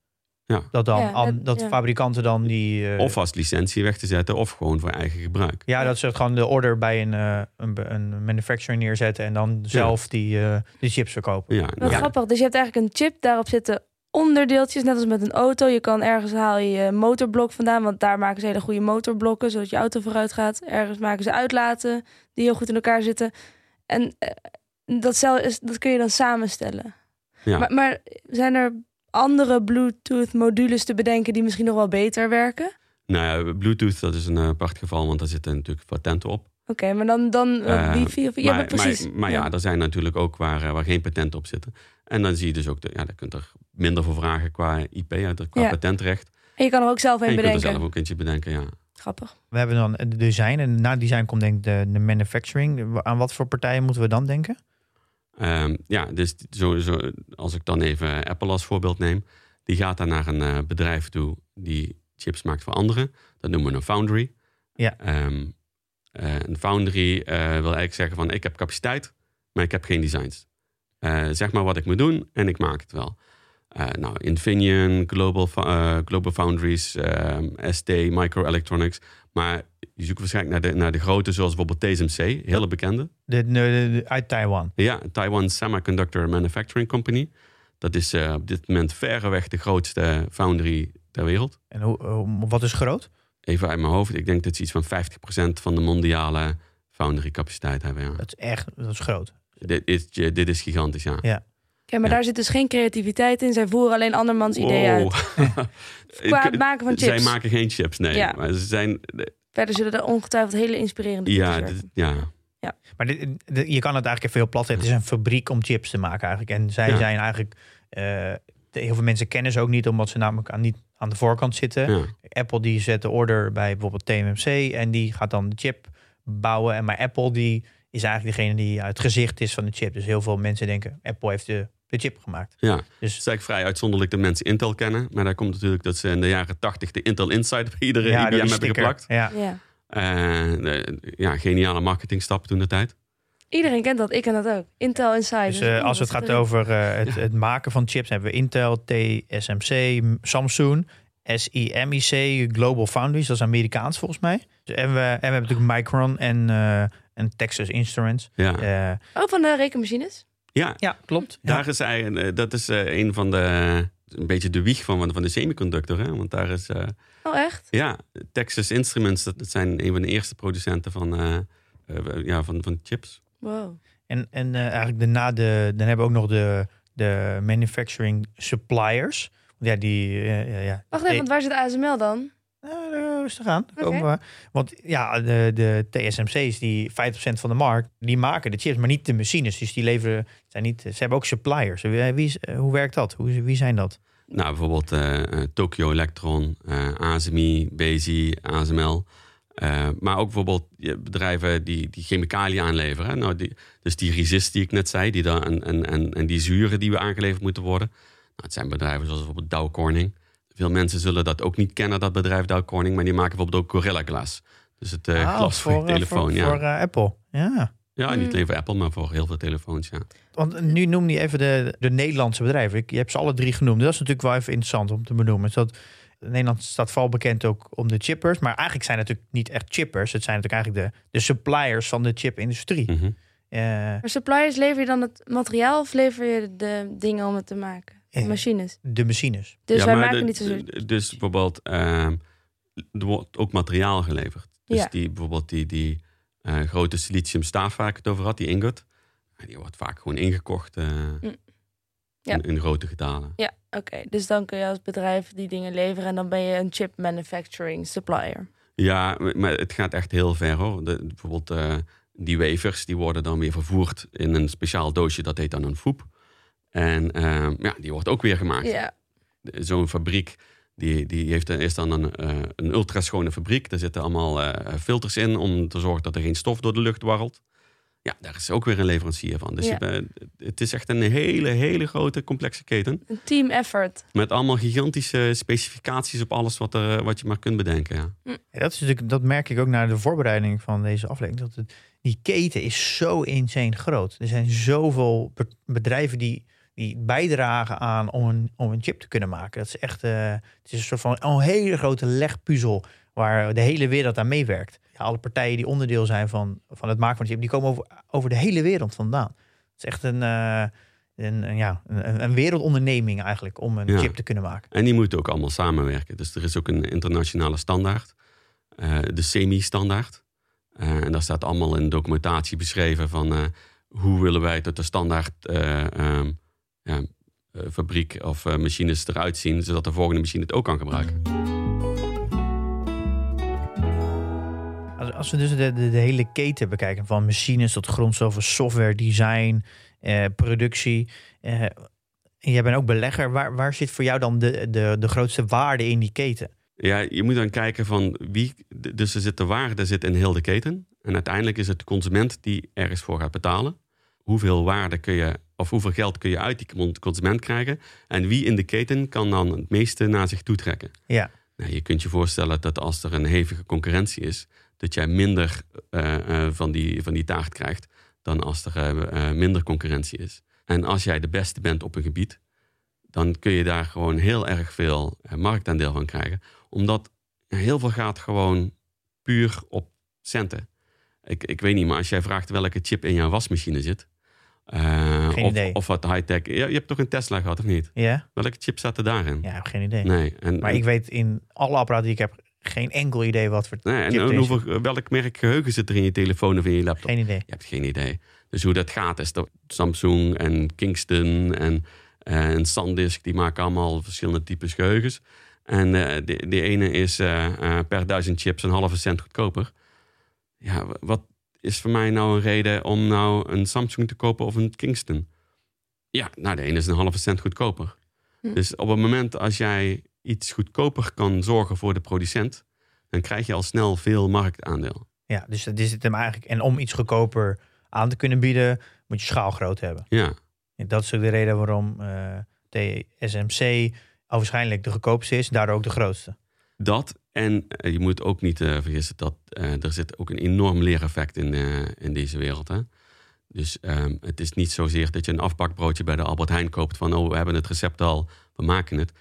Ja. Dat, dan, Ja, dat- dat ja. fabrikanten dan die... eh, Of als licentie weg te zetten, of gewoon voor eigen gebruik. Ja, dat ze gewoon de order bij een, eh, een, een manufacturer neerzetten en dan zelf die, eh, de chips verkopen. Ja, Wat grappig. Dus je hebt eigenlijk een chip, daarop zitten onderdeeltjes, net als met een auto. Je kan ergens haal je je motorblok vandaan, want daar maken ze hele goede motorblokken, zodat je auto vooruit gaat. Ergens maken ze uitlaten die heel goed in elkaar zitten. En dat, cel is, dat kun je dan samenstellen. Ja. Maar, maar zijn er andere Bluetooth-modules te bedenken die misschien nog wel beter werken? Nou ja, Bluetooth, dat is een eh, apart geval, want daar zitten natuurlijk patenten op. Oké, maar dan, dan Eh, wifi of... Ja, maar, precies. Maar, maar ja, er zijn natuurlijk ook waar, eh, waar geen patenten op zitten. En dan zie je dus ook, de, ja, daar kunt er minder voor vragen qua IP, uit, qua Ja. patentrecht. En je kan er ook zelf En een je kunt er bedenken. zelf ook eentje bedenken, ja. Grappig. We hebben dan het design en na design komt denk ik de, de manufacturing. Aan wat voor partijen moeten we dan denken? Ehm, ja, dus zo, zo, als ik dan even Apple als voorbeeld neem. Die gaat dan naar een eh, bedrijf toe die chips maakt voor anderen. Dat noemen we een foundry. Ja. Ehm, eh, een foundry eh, wil eigenlijk zeggen van ik heb capaciteit, maar ik heb geen designs. Zeg maar wat ik moet doen en ik maak het wel. Nou, Infineon, Global, Global Foundries, ehm, ST, Microelectronics. Maar je zoekt waarschijnlijk naar de, naar de grote, zoals bijvoorbeeld TSMC, hele bekende. De, de- de- uit Taiwan. Ja, Taiwan Semiconductor Manufacturing Company. Dat is eh, op dit moment verreweg de grootste foundry ter wereld. En hoe, hoe- wat is groot? Even uit mijn hoofd, ik denk dat ze iets van 50% van de mondiale foundry capaciteit hebben. Ja. Dat is echt dat is groot. Dit, is, dit is gigantisch, ja. Ja. Ja, maar Ja. daar zit dus geen creativiteit in. Zij voeren alleen andermans ideeën uit. [LAUGHS] Qua het maken van chips. Zij maken geen chips, nee. Ja. Maar ze zijn... Verder zullen er ongetwijfeld hele inspirerende Ja, werken. dit- ja. Maar dit, dit- je kan het eigenlijk even heel plat zetten. Het is een fabriek om chips te maken eigenlijk. En zij Ja. zijn eigenlijk... eh, heel veel mensen kennen ze ook niet, omdat ze namelijk aan, niet aan de voorkant zitten. ja. Apple die zet de order bij bijvoorbeeld TMMC en die gaat dan de chip bouwen. En maar Apple die is eigenlijk degene die het gezicht is van de chip. Dus heel veel mensen denken, Apple heeft de, de chip gemaakt. Ja, Dus Het is eigenlijk vrij uitzonderlijk dat mensen Intel kennen. Maar daar komt natuurlijk dat ze in de jaren 80 de Intel Inside bij iedere IBM die hebben geplakt. Ja. Ja. Eh, ja, geniale marketingstap toen de tijd. Iedereen kent dat, ik ken dat ook. Intel Inside. Dus eh, als het gaat over eh, het, het maken van chips, hebben we Intel, TSMC, Samsung, SIMIC, Global Foundries, dat is Amerikaans volgens mij. Dus, en, we, en we hebben natuurlijk Micron en, eh, en Texas Instruments. Ja, Eh, Oh, van de rekenmachines? Ja ja, klopt. Ja. daar is eigenlijk, eh, dat is eh, een van de, een beetje de wieg van, van de semiconductor. Hè? Want daar is, eh, Oh, echt? ja, Texas Instruments, dat, zijn een van de eerste producenten van, ja, van, van chips. Wow. En, en eh, eigenlijk daarna de, dan hebben we ook nog de, de manufacturing suppliers. Ja, die... ja, ja. Wacht even, want waar zit ASML dan? Eh, rustig aan. Komen we. Want ja, de, de TSMC's, die 50% van de markt, die maken de chips, maar niet de machines. Dus die leveren, zijn niet, ze hebben ook suppliers. Wie, wie eh, hoe werkt dat? Hoe, wie zijn dat? Nou, bijvoorbeeld eh, eh, Tokyo Electron, eh ASMI, BZ, ASML. Eh, maar ook bijvoorbeeld je bedrijven die, die chemicaliën aanleveren. hè. Nou, die, dus die resist die ik net zei, die daar, en, en, en, en die zuren die we aangeleverd moeten worden. Nou, het zijn bedrijven zoals bijvoorbeeld Dow Corning. Veel mensen zullen dat ook niet kennen, dat bedrijf Dow Corning. Maar die maken bijvoorbeeld ook Gorilla Glass. Dus het eh, Ah, glas voor, je eh, telefoon. Voor, ja, voor, eh, Apple. Ja. ja niet Mm. alleen voor Apple, maar voor heel veel telefoons. Ja. Want nu noem je even de, de Nederlandse bedrijven. Ik, je hebt ze alle drie genoemd. Dat is natuurlijk wel even interessant om te benoemen. Dus dat, Nederland staat vooral bekend ook om de chippers. Maar eigenlijk zijn het natuurlijk niet echt chippers. Het zijn natuurlijk eigenlijk de, de suppliers van de chipindustrie. Mhm. Eh, Maar suppliers, lever je dan het materiaal of lever je de dingen om het te maken? De Eh, machines. de machines. Dus Ja, wij maar maken de- niet zo... de- Dus bijvoorbeeld, ehm, er wordt ook materiaal geleverd. Dus Ja. die, bijvoorbeeld die, die eh, grote siliciumstaaf waar ik het over had, die ingot. Die wordt vaak gewoon ingekocht eh, Mm. Ja. in, in grote getalen. Ja, oké. Dus dan kun je als bedrijf die dingen leveren en dan ben je een chip manufacturing supplier. Ja, maar- het gaat echt heel ver hoor. De, bijvoorbeeld eh, die wafers, die worden dan weer vervoerd in een speciaal doosje. Dat heet dan een foep. En ehm, ja, die wordt ook weer gemaakt. Ja, zo'n fabriek, die, die heeft, is dan een, eh, een ultraschone fabriek. Daar zitten allemaal eh, filters in om te zorgen dat er geen stof door de lucht warrelt. Ja, daar is ook weer een leverancier van. Dus je het is echt een hele, hele grote, complexe keten. een team effort. Met allemaal gigantische specificaties op alles wat, er, wat je maar kunt bedenken. Ja. Ja, dat, is natuurlijk, dat merk ik ook naar de voorbereiding van deze aflevering. Dat het, die keten is zo insane groot. Er zijn zoveel be- bedrijven die, die bijdragen aan om een, om een chip te kunnen maken. Dat is echt eh, het is een soort van een hele grote legpuzzel waar de hele wereld aan meewerkt. Ja, alle partijen die onderdeel zijn van, van het maken van een chip, die komen over, over de hele wereld vandaan. Het is echt een, eh, een, een, ja, een, een wereldonderneming eigenlijk om een Ja. chip te kunnen maken. En die moeten ook allemaal samenwerken. Dus er is ook een internationale standaard. eh, de semi-standaard. En daar staat allemaal in documentatie beschreven van hoe willen wij tot de standaard eh, ehm, ja, eh, fabriek of eh, machines eruit zien, zodat de volgende machine het ook kan gebruiken. Als, we dus de, de, de hele keten bekijken, van machines tot grondstoffen, software, design, eh, productie. eh, en jij bent ook belegger. Waar, waar zit voor jou dan de, de, de grootste waarde in die keten? Ja, je moet dan kijken van wie. Dus er zit de waarde zit in heel de keten. En uiteindelijk is het de consument die ergens voor gaat betalen. Hoeveel waarde kun je, of hoeveel geld kun je uit die consument krijgen? En wie in de keten kan dan het meeste naar zich toe trekken? Ja, Nou, je kunt je voorstellen dat als er een hevige concurrentie is, dat jij minder eh, eh, van, die, van die taart krijgt dan als er eh, minder concurrentie is. En als jij de beste bent op een gebied, dan kun je daar gewoon heel erg veel marktaandeel van krijgen. Omdat heel veel gaat gewoon puur op centen. Ik, ik weet niet, maar als jij vraagt welke chip in jouw wasmachine zit. Eh, Geen of, idee. of wat high-tech. Je hebt toch een Tesla gehad, of niet? ja? Welke chip zat er daarin? Ja, ik heb geen idee. Nee. En, Maar en- ik weet in alle apparaten die ik heb geen enkel idee wat voor Nee, en, hoeveel, welk merk geheugen zit er in je telefoon of in je laptop? Geen idee. Je hebt geen idee. Dus hoe dat gaat is dat Samsung en Kingston en, en SanDisk, die maken allemaal verschillende types geheugens. En eh de, de ene is eh, per duizend chips een halve cent goedkoper. Ja, wat is voor mij nou een reden om nou een Samsung te kopen of een Kingston? Ja, nou de ene is een halve cent goedkoper. Hm. Dus op het moment als jij iets goedkoper kan zorgen voor de producent, dan krijg je al snel veel marktaandeel. Ja, dus dat is het hem eigenlijk. En om iets goedkoper aan te kunnen bieden, moet je schaal groot hebben. Ja, En dat is ook de reden waarom eh TSMC waarschijnlijk de goedkoopste is, daardoor ook de grootste. dat. En eh, je moet ook niet eh, vergissen dat eh, er zit ook een enorm leereffect in, in deze wereld. Hè? Dus ehm, het is niet zozeer dat je een afbakbroodje bij de Albert Heijn koopt van oh, we hebben het recept al, we maken het.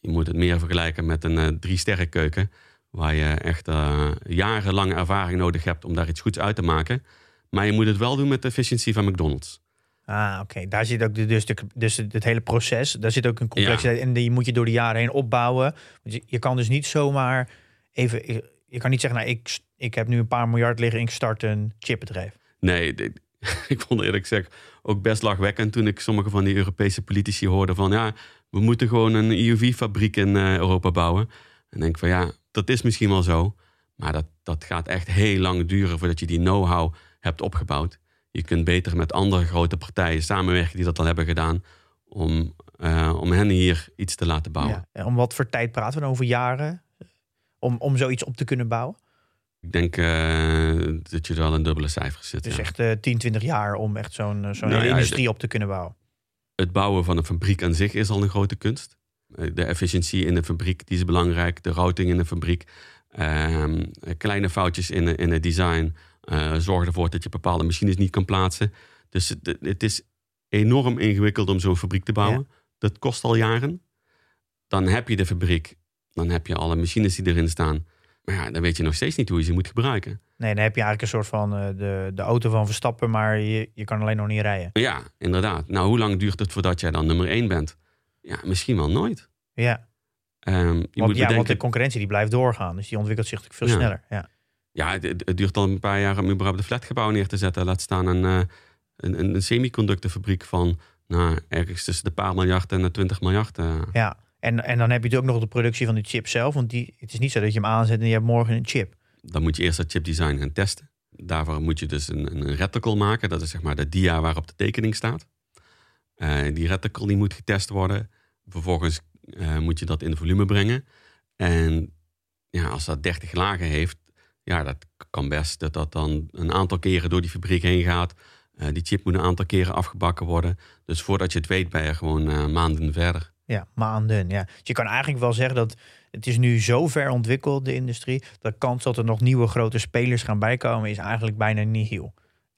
Je moet het meer vergelijken met een drie sterren keuken. Waar je echt jarenlange ervaring nodig hebt om daar iets goeds uit te maken. Maar je moet het wel doen met de efficiëntie van McDonald's. Ah, oké. Daar zit ook de, dus, de, dus het hele proces. Daar zit ook een complexiteit. En die moet je door de jaren heen opbouwen. Je, je kan dus niet zomaar even. Je, je kan niet zeggen, nou, ik, ik heb nu een paar miljard liggen. Ik start een chipbedrijf. Nee, dit- [LAUGHS] ik vond eerlijk gezegd ook best lachwekkend toen ik sommige van die Europese politici hoorde van ja, we moeten gewoon een EUV-fabriek in eh, Europa bouwen. En denk van ja, dat is misschien wel zo, maar dat, dat gaat echt heel lang duren voordat je die know-how hebt opgebouwd. Je kunt beter met andere grote partijen samenwerken die dat al hebben gedaan om, eh, om hen hier iets te laten bouwen. Ja. En om wat voor tijd praten we dan over jaren? Om, om zoiets op te kunnen bouwen? Ik denk eh, dat je er wel een dubbele cijfer zit. Dus ja. echt eh 10, 20 jaar om echt zo'n eh, zo'n Nou ja, industrie op te kunnen bouwen. het bouwen van een fabriek aan zich is al een grote kunst. Eh, De efficiëntie in de fabriek die is belangrijk. De routing in de fabriek. ehm, kleine foutjes in, in het design. Eh, zorgen ervoor dat je bepaalde machines niet kan plaatsen. Dus het, het is enorm ingewikkeld om zo'n fabriek te bouwen. Dat kost al jaren. Dan heb je de fabriek. Dan heb je alle machines die erin staan. Maar ja, dan weet je nog steeds niet hoe je ze moet gebruiken. Nee, dan heb je eigenlijk een soort van eh, de, de auto van Verstappen, maar je, je kan alleen nog niet rijden. Ja, inderdaad. Nou, hoe lang duurt het voordat jij dan nummer één bent? Ja, misschien wel nooit. Ja, Ehm, je want, moet ja want bedenken, de concurrentie die blijft doorgaan. Dus die ontwikkelt zich natuurlijk veel Ja. sneller. Ja. Ja, het, het duurt al een paar jaar om überhaupt een flatgebouw neer te zetten. Laat staan een, eh, een, een, een semiconductorfabriek van nou, ergens tussen de paar miljard en de 20 miljard. eh. ja. En, en dan heb je natuurlijk ook nog de productie van die chip zelf. Want die, het is niet zo dat je hem aanzet en je hebt morgen een chip. Dan moet je eerst dat chipdesign gaan testen. Daarvoor moet je dus een, een reticle maken. Dat is zeg maar de dia waarop de tekening staat. Eh, die reticle die moet getest worden. Vervolgens moet je dat in volume brengen. En ja, als dat 30 lagen heeft, ja, dat kan best dat dat dan een aantal keren door die fabriek heen gaat. Eh, die chip moet een aantal keren afgebakken worden. Dus voordat je het weet, ben je gewoon eh, maanden verder. Ja, maanden. Ja. Dus je kan eigenlijk wel zeggen dat het is nu zo ver ontwikkeld, de industrie. Dat de kans dat er nog nieuwe grote spelers gaan bijkomen is eigenlijk bijna nihil.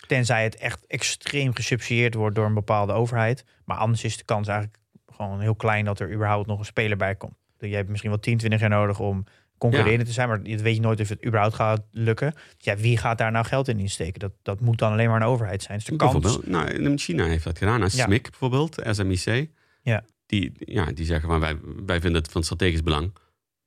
Tenzij het echt extreem gesubsidieerd wordt door een bepaalde overheid. Maar anders is de kans eigenlijk gewoon heel klein dat er überhaupt nog een speler bij komt. Je hebt misschien wel 10, 20 jaar nodig om concurrerend te zijn. Maar je weet je nooit of het überhaupt gaat lukken. Dus ja, wie gaat daar nou geld in insteken? Dat, dat moet dan alleen maar een overheid zijn. Dus de kans... Nou, in China heeft dat gedaan. Nou, Ja. SMIC bijvoorbeeld, SMIC. Ja. Die, ja, die zeggen van wij, wij vinden het van strategisch belang.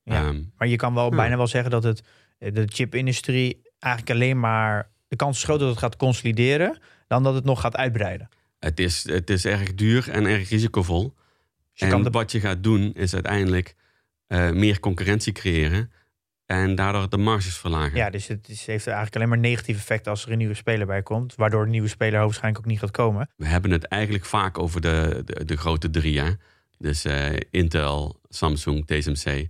Ja. Ehm, Maar je kan wel bijna wel zeggen dat het, de chipindustrie eigenlijk alleen maar... De kans is groot dat het gaat consolideren dan dat het nog gaat uitbreiden. het, is, het is erg duur en erg risicovol. Dus je en kan de, wat je gaat doen is uiteindelijk eh, meer concurrentie creëren. En daardoor de marges verlagen. ja, dus het is, heeft eigenlijk alleen maar negatief effect als er een nieuwe speler bij komt. Waardoor een nieuwe speler waarschijnlijk ook niet gaat komen. We hebben het eigenlijk vaak over de, de, de grote drie. Hè? Dus eh, Intel, Samsung, TSMC.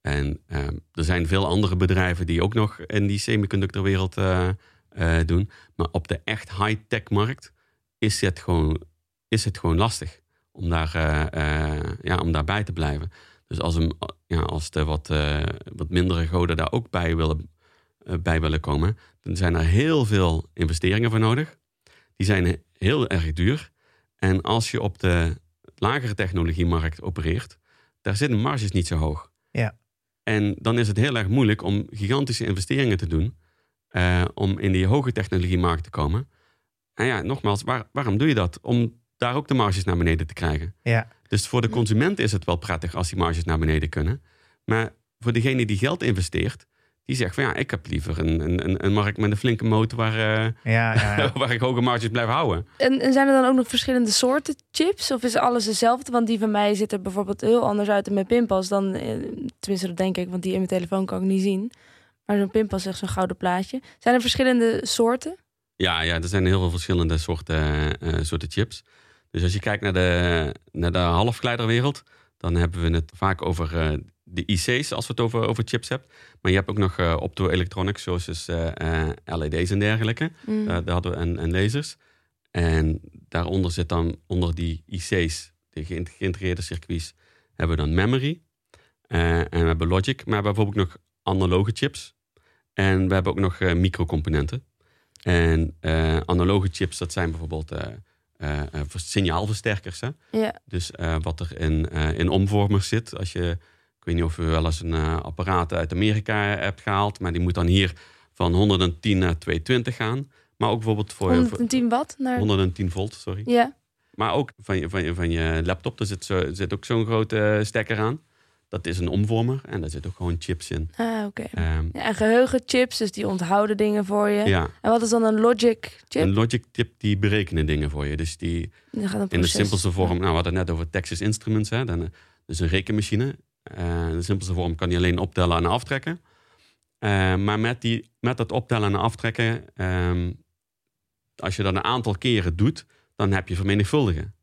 En ehm, er zijn veel andere bedrijven die ook nog in die semiconductorwereld eh, eh, doen. Maar op de echt high-tech markt is het gewoon, is het gewoon lastig om, daar, eh, eh, ja, om daarbij te blijven. Dus als, een, ja, als de wat, eh, wat mindere goden daar ook bij willen, eh, bij willen komen, dan zijn er heel veel investeringen voor nodig. Die zijn heel erg duur. En als je op de lagere technologiemarkt opereert, daar zitten marges niet zo hoog. Ja. En dan is het heel erg moeilijk om gigantische investeringen te doen eh, om in die hoge technologiemarkt te komen. En ja, nogmaals, waar- waarom doe je dat? Om daar ook de marges naar beneden te krijgen. Ja, Dus voor de consument is het wel prettig als die marges naar beneden kunnen. Maar voor degene die geld investeert, die zegt van ja, ik heb liever een, een, een markt met een flinke motor waar, eh, ja, ja, ja. [LAUGHS] waar ik hoge marges blijf houden. En, en zijn er dan ook nog verschillende soorten chips? Of is alles hetzelfde? Want die van mij ziet er bijvoorbeeld heel anders uit in mijn pinpas dan... eh, Tenminste, dat denk ik, want die in mijn telefoon kan ik niet zien. Maar zo'n pinpas is echt zo'n gouden plaatje. Zijn er verschillende soorten? Ja, ja, er zijn heel veel verschillende soorten, eh, soorten chips. Dus als je kijkt naar de, naar de halfgeleiderwereld, dan hebben we het vaak over eh, de IC's, als we het over, over chips hebben. Maar je hebt ook nog uh, optoelectronics, zoals dus, uh, LED's en dergelijke. Mm. daar hadden we en, en lasers. En daaronder zit dan, onder die IC's, de geïntegreerde circuits, hebben we dan memory. en we hebben logic, maar we hebben bijvoorbeeld nog analoge chips. En we hebben ook nog microcomponenten. En analoge chips, dat zijn bijvoorbeeld uh, signaalversterkers. Hè? Ja. Dus uh, wat er in, in omvormers zit. Als je, ik weet niet of je wel eens een apparaat uit Amerika hebt gehaald, maar die moet dan hier van 110 naar 220 gaan. Maar ook bijvoorbeeld voor 110 watt naar 110 volt, sorry. Ja. Maar ook van je, van je, van je laptop, er zit, zo, zit ook zo'n grote stekker aan. Dat is een omvormer en daar zitten ook gewoon chips in. Ah, oké. Um, ja, en geheugenchips, dus die onthouden dingen voor je. Ja. En wat is dan een logic chip? Een logic chip die berekenen dingen voor je. Dus die in de simpelste vorm, nou we hadden het net over Texas Instruments, hè, dan, eh, dus een rekenmachine. Eh, in de simpelste vorm kan die alleen optellen en aftrekken. Eh, maar met, die, met dat optellen en aftrekken, ehm, als je dat een aantal keren doet, dan heb je vermenigvuldigen.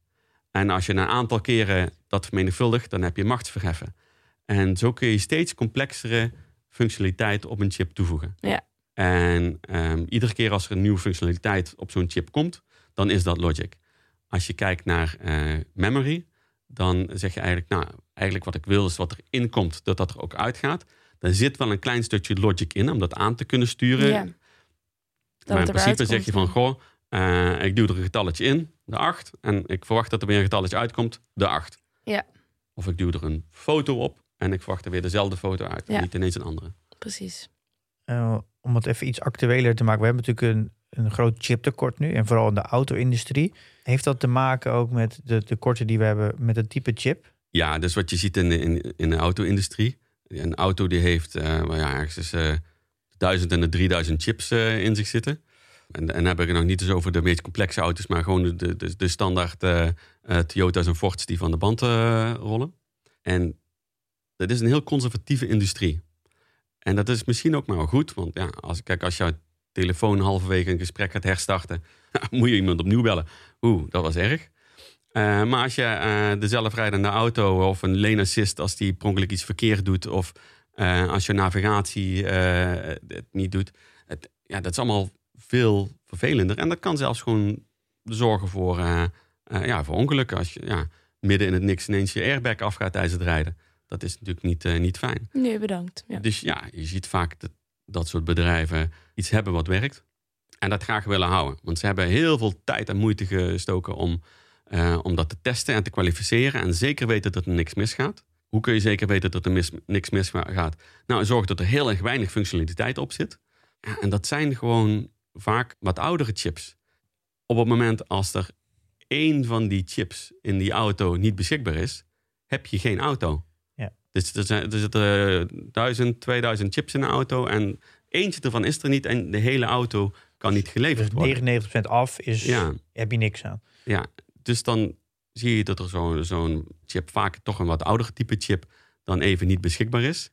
En als je een aantal keren dat vermenigvuldigt, dan heb je machtsverheffen. En zo kun je steeds complexere functionaliteit op een chip toevoegen. Ja. En ehm, iedere keer als er een nieuwe functionaliteit op zo'n chip komt, dan is dat logic. Als je kijkt naar eh, memory, dan zeg je eigenlijk, nou, eigenlijk wat ik wil is wat erin komt, dat dat er ook uitgaat. Daar zit wel een klein stukje logic in om dat aan te kunnen sturen. Ja. Maar in principe zeg je van, goh, eh, ik duw er een getalletje in, de 8. En ik verwacht dat er weer een getalletje uitkomt, de 8. Ja. Of ik duw er een foto op en ik verwacht er weer dezelfde foto uit. Ja. Niet ineens een andere. Precies. Eh, om het even iets actueler te maken. We hebben natuurlijk een, een groot chiptekort nu. En vooral in de auto-industrie. Heeft dat te maken ook met de tekorten die we hebben met het type chip? Ja, dus wat je ziet in de, in, in de auto-industrie. Een auto die heeft eh, wel ja, ergens eh 1000 en de 3000 chips eh, in zich zitten. En, en dan heb ik het nog niet eens over de meest complexe auto's, maar gewoon de, de, de, de standaard eh, eh, Toyota's en Fords die van de band eh, rollen. En dat is een heel conservatieve industrie. En dat is misschien ook maar wel goed, want ja, als, kijk, als jouw telefoon halverwege een gesprek gaat herstarten, [LAUGHS] moet je iemand opnieuw bellen. Oeh, dat was erg. Eh, maar als je eh, de zelfrijdende auto of een lane assist, als die per ongeluk iets verkeerd doet, of eh, als je navigatie het niet doet, het, ja, dat is allemaal veel vervelender. En dat kan zelfs gewoon zorgen voor, ja, voor ongelukken. Als je ja, midden in het niks ineens je airbag afgaat tijdens het rijden. Dat is natuurlijk niet, eh, niet fijn. Nee, bedankt. Ja. Dus ja, je ziet vaak dat dat soort bedrijven iets hebben wat werkt. En dat graag willen houden. Want ze hebben heel veel tijd en moeite gestoken om, eh, om dat te testen en te kwalificeren. En zeker weten dat er niks misgaat. Hoe kun je zeker weten dat er mis, niks misgaat? Nou, zorg dat er heel erg weinig functionaliteit op zit. Ja, en dat zijn gewoon vaak wat oudere chips. Op het moment als er één van die chips in die auto niet beschikbaar is, heb je geen auto. Dus er, zijn, er zitten eh, 1000, 2000 chips in een auto en eentje ervan is er niet en de hele auto kan niet geleverd worden. Dus 99% af is, Ja, heb je niks aan. ja, dus dan zie je dat er zo- zo'n chip, vaak toch een wat oudere type chip, dan even niet beschikbaar is.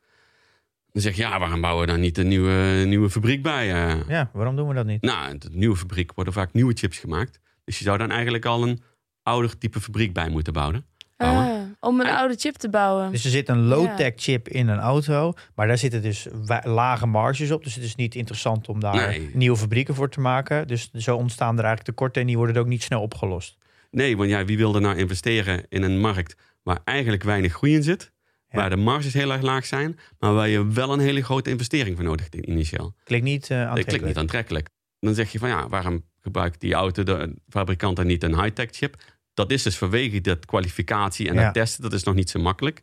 Dan zeg je, ja, waarom bouwen we dan niet een nieuwe, nieuwe fabriek bij? eh? Ja, waarom doen we dat niet? Nou, in de nieuwe fabriek worden vaak nieuwe chips gemaakt. Dus je zou dan eigenlijk al een ouder type fabriek bij moeten bouwen. bouwen. Ah, om een En- oude chip te bouwen. Dus er zit een low-tech chip in een auto, maar daar zitten dus lage marges op. Dus het is niet interessant om daar Nee. nieuwe fabrieken voor te maken. Dus zo ontstaan er eigenlijk tekorten en die worden ook niet snel opgelost. Nee, want ja, wie wil er nou investeren in een markt waar eigenlijk weinig groei in zit? Ja. Waar de marges heel erg laag zijn, maar waar je wel een hele grote investering voor nodig hebt initieel. Klinkt niet eh Dat aantrekkelijk. klinkt niet aantrekkelijk. Dan zeg je van ja, waarom gebruikt die auto de fabrikant dan niet een high-tech chip? Dat is dus vanwege dat kwalificatie en Ja. dat testen, dat is nog niet zo makkelijk.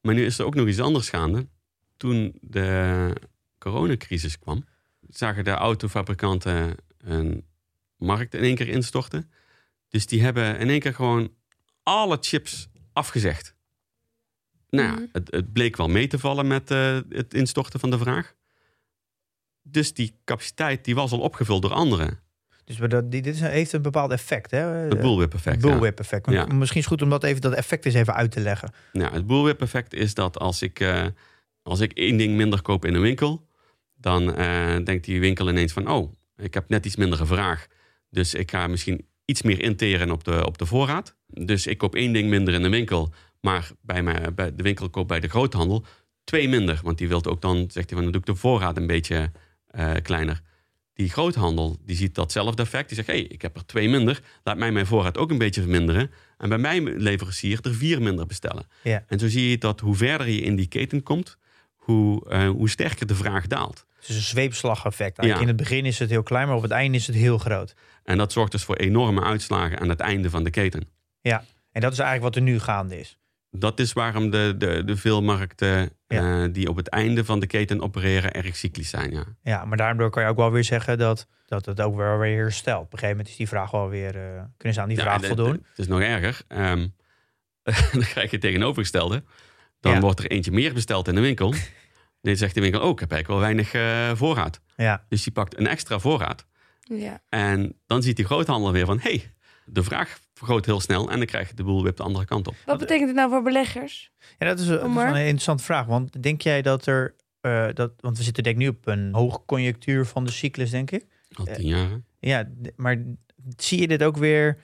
Maar nu is er ook nog iets anders gaande. Toen de coronacrisis kwam, zagen de autofabrikanten een markt in één keer instorten. Dus die hebben in één keer gewoon alle chips afgezegd. Nou ja, Mhm. het, het bleek wel mee te vallen met eh, het instorten van de vraag. Dus die capaciteit die was al opgevuld door anderen. Dus dat, dit is, heeft een bepaald effect. Hè? Het bullwhip effect. Het ja. bullwhip effect. Ja. Misschien is het goed om dat, even, dat effect eens even uit te leggen. Ja, het bullwhip effect is dat als ik, eh, als ik één ding minder koop in een winkel, dan eh, denkt die winkel ineens van, oh, ik heb net iets mindere vraag. Dus ik ga misschien iets meer interen op de, op de voorraad. Dus ik koop één ding minder in de winkel, maar bij, mij, bij de winkel koop bij de groothandel. twee minder. Want die wil ook dan, zegt hij van, dan doe ik de voorraad een beetje eh, kleiner. Die groothandel, die ziet datzelfde effect. Die zegt, hé, hey, ik heb er twee minder. Laat mij mijn voorraad ook een beetje verminderen. En bij mijn leverancier er vier minder bestellen. Ja. En zo zie je dat hoe verder je in die keten komt, hoe, eh, hoe sterker de vraag daalt. Het is een zweepslageffect. Eigenlijk In het begin is het heel klein, maar op het einde is het heel groot. En dat zorgt dus voor enorme uitslagen aan het einde van de keten. Ja, en dat is eigenlijk wat er nu gaande is. Dat is waarom de, de, de veel eh, die op het einde van de keten opereren erg cyclisch zijn. Ja, ja maar daardoor kan je ook wel weer zeggen dat, dat het ook wel weer herstelt. Op een gegeven moment is die vraag wel weer, uh, kunnen ze aan die vraag voldoen? Het is nog erger. Um, [LAUGHS] dan krijg je tegenovergestelde. Dan wordt er eentje meer besteld in de winkel. [LAUGHS] Dan zegt de winkel, oh, ik heb eigenlijk wel weinig uh, voorraad. Ja. Dus die pakt een extra voorraad. Ja. En dan ziet die groothandel weer van, hey, de vraag vergroot heel snel en dan krijg je de boel weer op de andere kant op. Wat betekent het nou voor beleggers? Ja, dat is, dat is een interessante vraag. Want denk jij dat er, uh, dat, want we zitten denk ik nu op een hoogconjunctuur van de cyclus, denk ik. Al tien jaar. ja, maar zie je dit ook weer,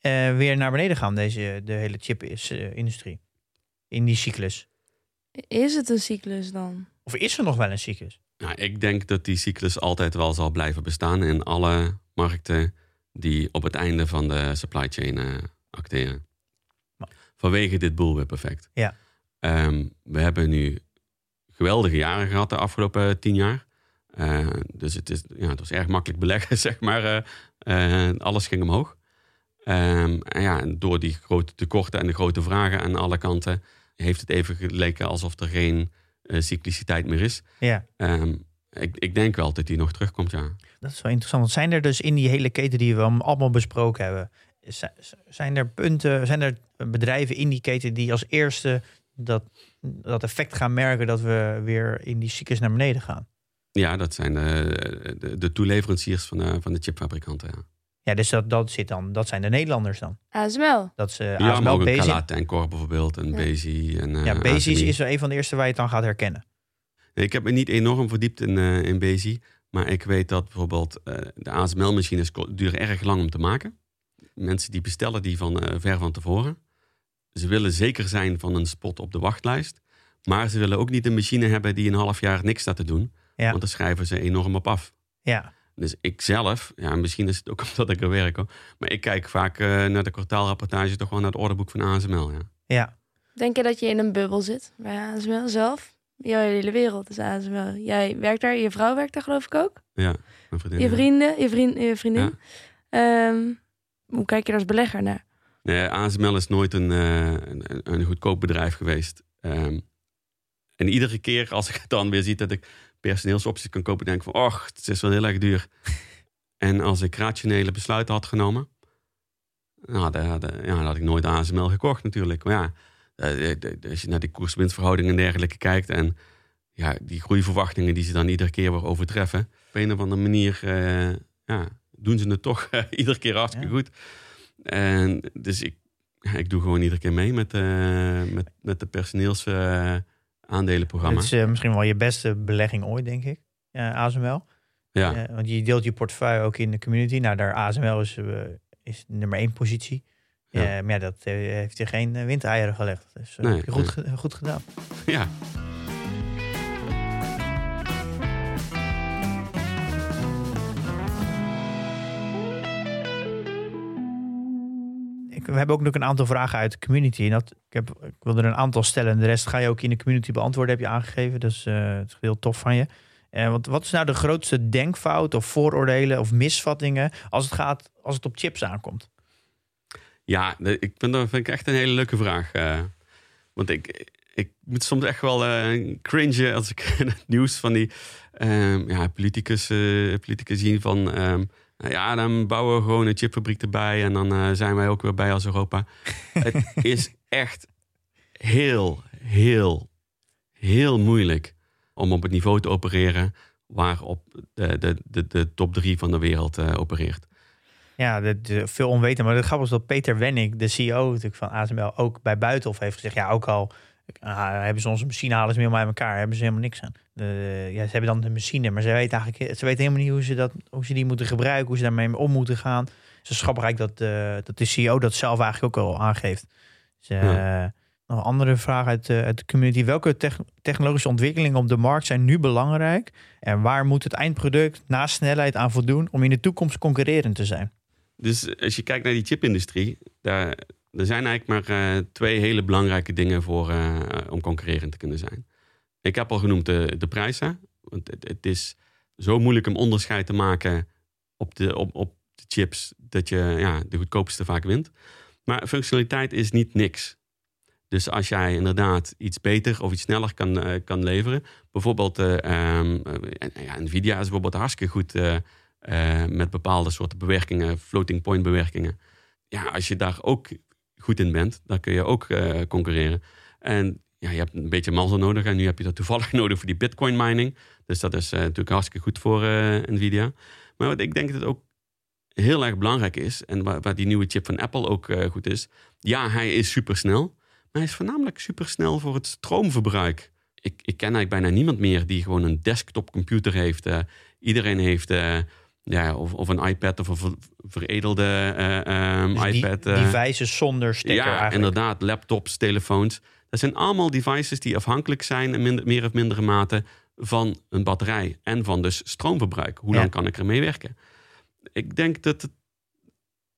uh, weer naar beneden gaan, deze, de hele chip-industrie? in die cyclus? Is het een cyclus dan? Of is er nog wel een cyclus? Nou, ik denk dat die cyclus altijd wel zal blijven bestaan in alle markten die op het einde van de supply chain uh, acteren. Vanwege dit bullwhip effect. Ja. Um, we hebben nu geweldige jaren gehad de afgelopen tien jaar. Uh, dus het, is, ja, het was erg makkelijk beleggen, [LAUGHS] zeg maar. Uh, alles ging omhoog. Um, en ja, door die grote tekorten en de grote vragen aan alle kanten... heeft het even geleken alsof er geen cycliciteit meer is. Ja. Um, ik, ik denk wel dat die nog terugkomt, ja. Dat is wel interessant. Want zijn er dus in die hele keten die we allemaal besproken hebben, zijn er punten, zijn er bedrijven in die keten die als eerste dat, dat effect gaan merken dat we weer in die cyclus naar beneden gaan? Ja, dat zijn de, de, de toeleveranciers van de, van de chipfabrikanten, ja. Ja, dus dat, dat, zit dan, dat zijn de Nederlanders dan? ASML. Dat is uh, ja, ASML, ook een Calate en Cor bijvoorbeeld en ja. Bezi. En, uh, ja, Bezi is er een van de eerste waar je het dan gaat herkennen. Ik heb me niet enorm verdiept in, uh, in Bezi. Maar ik weet dat bijvoorbeeld uh, de ASML-machines duren erg lang om te maken. Mensen die bestellen die van uh, ver van tevoren. Ze willen zeker zijn van een spot op de wachtlijst. Maar ze willen ook niet een machine hebben die een half jaar niks staat te doen. Ja. Want dan schrijven ze enorm op af. Ja. Dus ik zelf, ja, misschien is het ook [LAUGHS] omdat ik er werk hoor. Maar ik kijk vaak naar de kwartaalrapportage toch gewoon naar het orderboek van ASML. Ja. ja. Denk je dat je in een bubbel zit bij ASML zelf? Jouw hele wereld is ASML. Jij werkt daar, je vrouw werkt daar geloof ik ook? Ja, mijn vriendin. Je vrienden, je, vriend, je vriendin. Ja. Um, hoe kijk je er als belegger naar? Nee, ASML is nooit een, uh, een, een, goedkoop bedrijf geweest. Um, en iedere keer als ik dan weer zie dat ik personeelsopties kan kopen, denk ik van, och, het is wel heel erg duur. [LAUGHS] en als ik rationele besluiten had genomen, nou, dan, ja, dan had ik nooit ASML gekocht natuurlijk. Maar ja, als je naar die koers-winstverhoudingen en dergelijke kijkt en ja, die groeiverwachtingen die ze dan iedere keer weer overtreffen, op een of andere manier uh, ja, doen ze het toch [LAUGHS] iedere keer hartstikke ja. goed. En dus ik, ik doe gewoon iedere keer mee met, uh, met, met de personeelsaandelenprogramma. Het is misschien wel je beste belegging ooit, denk ik, ASML. Ja. want je deelt je portefeuille ook in de community. Nou, daar ASML is, is nummer één positie. Ja. Uh, maar dat uh, heeft hij geen uh, windeieren gelegd. Dus nee, goed, nee. goed gedaan. Ja. We hebben ook nog een aantal vragen uit de community. En dat, ik, heb, ik wil er een aantal stellen. En de rest ga je ook in de community beantwoorden, heb je aangegeven. Dus het is heel tof van je. want wat is nou de grootste denkfout of vooroordelen of misvattingen als het, gaat, als het op chips aankomt? Ja, ik vind dat vind ik echt een hele leuke vraag. Uh, want ik, ik moet soms echt wel uh, cringen als ik [LAUGHS] het nieuws van die um, ja, politicus, uh, politicus zien van... Um, ja, dan bouwen we gewoon een chipfabriek erbij en dan zijn wij ook weer bij als Europa. [LAUGHS] het is echt heel, heel, heel moeilijk om op het niveau te opereren waarop de, de, de, de top drie van de wereld opereert. Ja, veel onweten. Maar het grappige is dat Peter Wenning, de CEO natuurlijk van ASML, ook bij Buitenhof heeft gezegd... ja, ook al uh, hebben ze onze machine, halen ze helemaal uit elkaar, hebben ze helemaal niks aan. De, ja, ze hebben dan de machine, maar ze weten eigenlijk ze weten helemaal niet hoe ze, dat, hoe ze die moeten gebruiken, hoe ze daarmee om moeten gaan. Het is grappig dat, uh, dat de CEO dat zelf eigenlijk ook al aangeeft. Dus, uh, ja. Nog een andere vraag uit, eh, uit de community. Welke tech- technologische ontwikkelingen op de markt zijn nu belangrijk? En waar moet het eindproduct na snelheid aan voldoen om in de toekomst concurrerend te zijn? Dus als je kijkt naar die chipindustrie, daar, er zijn eigenlijk maar eh, twee hele belangrijke dingen voor eh, om concurrerend te kunnen zijn. Ik heb al genoemd de, de prijzen. Want het, is zo moeilijk om onderscheid te maken op de, op, op de chips dat je ja, de goedkoopste vaak wint. Maar functionaliteit is niet niks. Dus als jij inderdaad iets beter of iets sneller kan, eh, kan leveren. Bijvoorbeeld eh, ehm, eh, ja, Nvidia is bijvoorbeeld hartstikke goed eh, met bepaalde soorten bewerkingen, floating point bewerkingen. Ja, als je daar ook goed in bent, dan kun je ook eh, concurreren. En ja, je hebt een beetje mazzel nodig. En nu heb je dat toevallig [LAUGHS] nodig voor die bitcoin mining. Dus dat is eh, natuurlijk hartstikke goed voor Nvidia. Maar wat ik denk dat ook heel erg belangrijk is... en waar, die nieuwe chip van Apple ook goed is... ja, hij is supersnel. Maar hij is voornamelijk supersnel voor het stroomverbruik. Ik, ik ken eigenlijk bijna niemand meer die gewoon een desktopcomputer heeft. Eh, iedereen heeft... ja, of, of een iPad of een ver- veredelde eh, ehm, Dus die iPad. eh, devices zonder stekker ja, eigenlijk. inderdaad. Laptops, telefoons. Dat zijn allemaal devices die afhankelijk zijn in minder, meer of mindere mate van een batterij. En van dus stroomverbruik. Hoe Ja. lang kan ik ermee werken? Ik denk dat het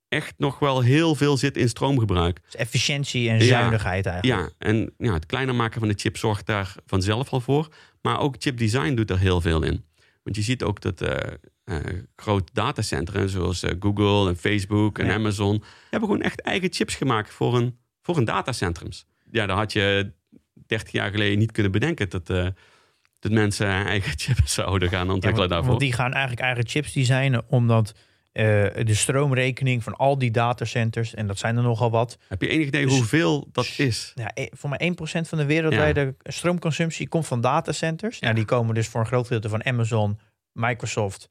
echt nog wel heel veel zit in stroomgebruik. Dus efficiëntie en Ja. zuinigheid eigenlijk. Ja, en ja, het kleiner maken van de chip zorgt daar vanzelf al voor. Maar ook chipdesign doet er heel veel in. Want je ziet ook dat eh, grote datacentra zoals eh, Google en Facebook en Ja. Amazon... hebben gewoon echt eigen chips gemaakt voor een, voor een datacentrums. Ja, daar had je 30 jaar geleden niet kunnen bedenken... dat, eh, dat mensen [LAUGHS] eigen chips zouden gaan Ja, ontwikkelen want, daarvoor. want die gaan eigenlijk eigen chips designen omdat eh, de stroomrekening van al die datacenters, en dat zijn er nogal wat, Heb je enig idee Dus- hoeveel dat is? ja, eh, voor mij 1% van de wereldwijde stroomconsumptie komt van datacenters. Nou, die komen dus voor een groot gedeelte van Amazon, Microsoft,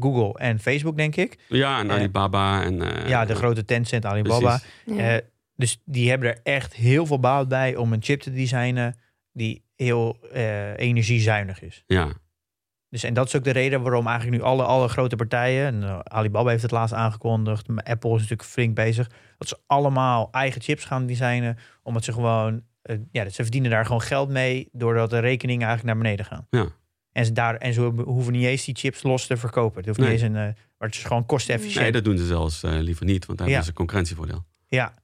Google en Facebook, denk ik. Ja, en Eh, Alibaba en... eh, ja, de grote Tencent, Alibaba. Ja. Eh, dus die hebben er echt heel veel baat bij om een chip te designen die heel eh, energiezuinig is. Ja, Dus, en dat is ook de reden waarom eigenlijk nu alle, alle grote partijen, en Alibaba heeft het laatst aangekondigd, Apple is natuurlijk flink bezig, dat ze allemaal eigen chips gaan designen, omdat ze gewoon, ja, ze verdienen daar gewoon geld mee, doordat de rekeningen eigenlijk naar beneden gaan. ja. En ze, daar, en ze hoeven niet eens die chips los te verkopen. Het hoeft Nee. niet eens een, eh, maar het is gewoon kostenefficiënt. Nee, dat doen ze zelfs eh, liever niet, want Ja. hebben ze een concurrentievoordeel. Ja,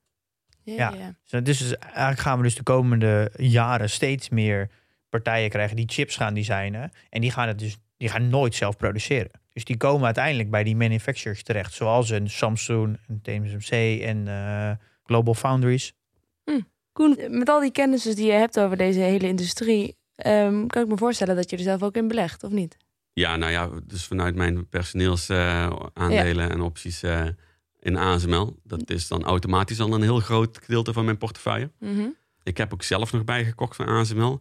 Ja, Ja. ja. Dus, dus eigenlijk gaan we dus de komende jaren steeds meer partijen krijgen die chips gaan designen. En die gaan het dus die gaan nooit zelf produceren. Dus die komen uiteindelijk bij die manufacturers terecht. Zoals een Samsung, een TSMC en eh, Global Foundries. Koen, met al die kennis die je hebt over deze hele industrie, ehm, kan ik me voorstellen dat je er zelf ook in belegt, of niet? Ja, nou ja, dus vanuit mijn personeelsaandelen en opties eh, in ASML. Dat is dan automatisch al een heel groot gedeelte van mijn portefeuille. Mhm. Ik heb ook zelf nog bijgekocht van ASML.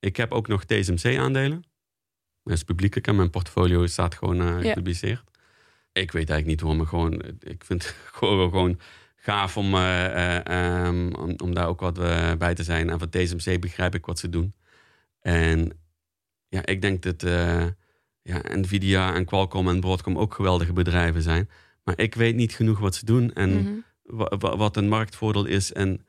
Ik heb ook nog TSMC-aandelen. Dat is publiek. Ik heb mijn portfolio staat gewoon eh, gepubliceerd. Ik weet eigenlijk niet waarom. ik Gewoon, ik vind [LAUGHS] het gewoon, gewoon gaaf om, eh, eh, ehm, om, om daar ook wat bij te zijn. En van TSMC begrijp ik wat ze doen. En ja, ik denk dat eh, ja, Nvidia en Qualcomm en Broadcom ook geweldige bedrijven zijn. Maar ik weet niet genoeg wat ze doen en Mhm. wa- wa- wat een marktvoordeel is. En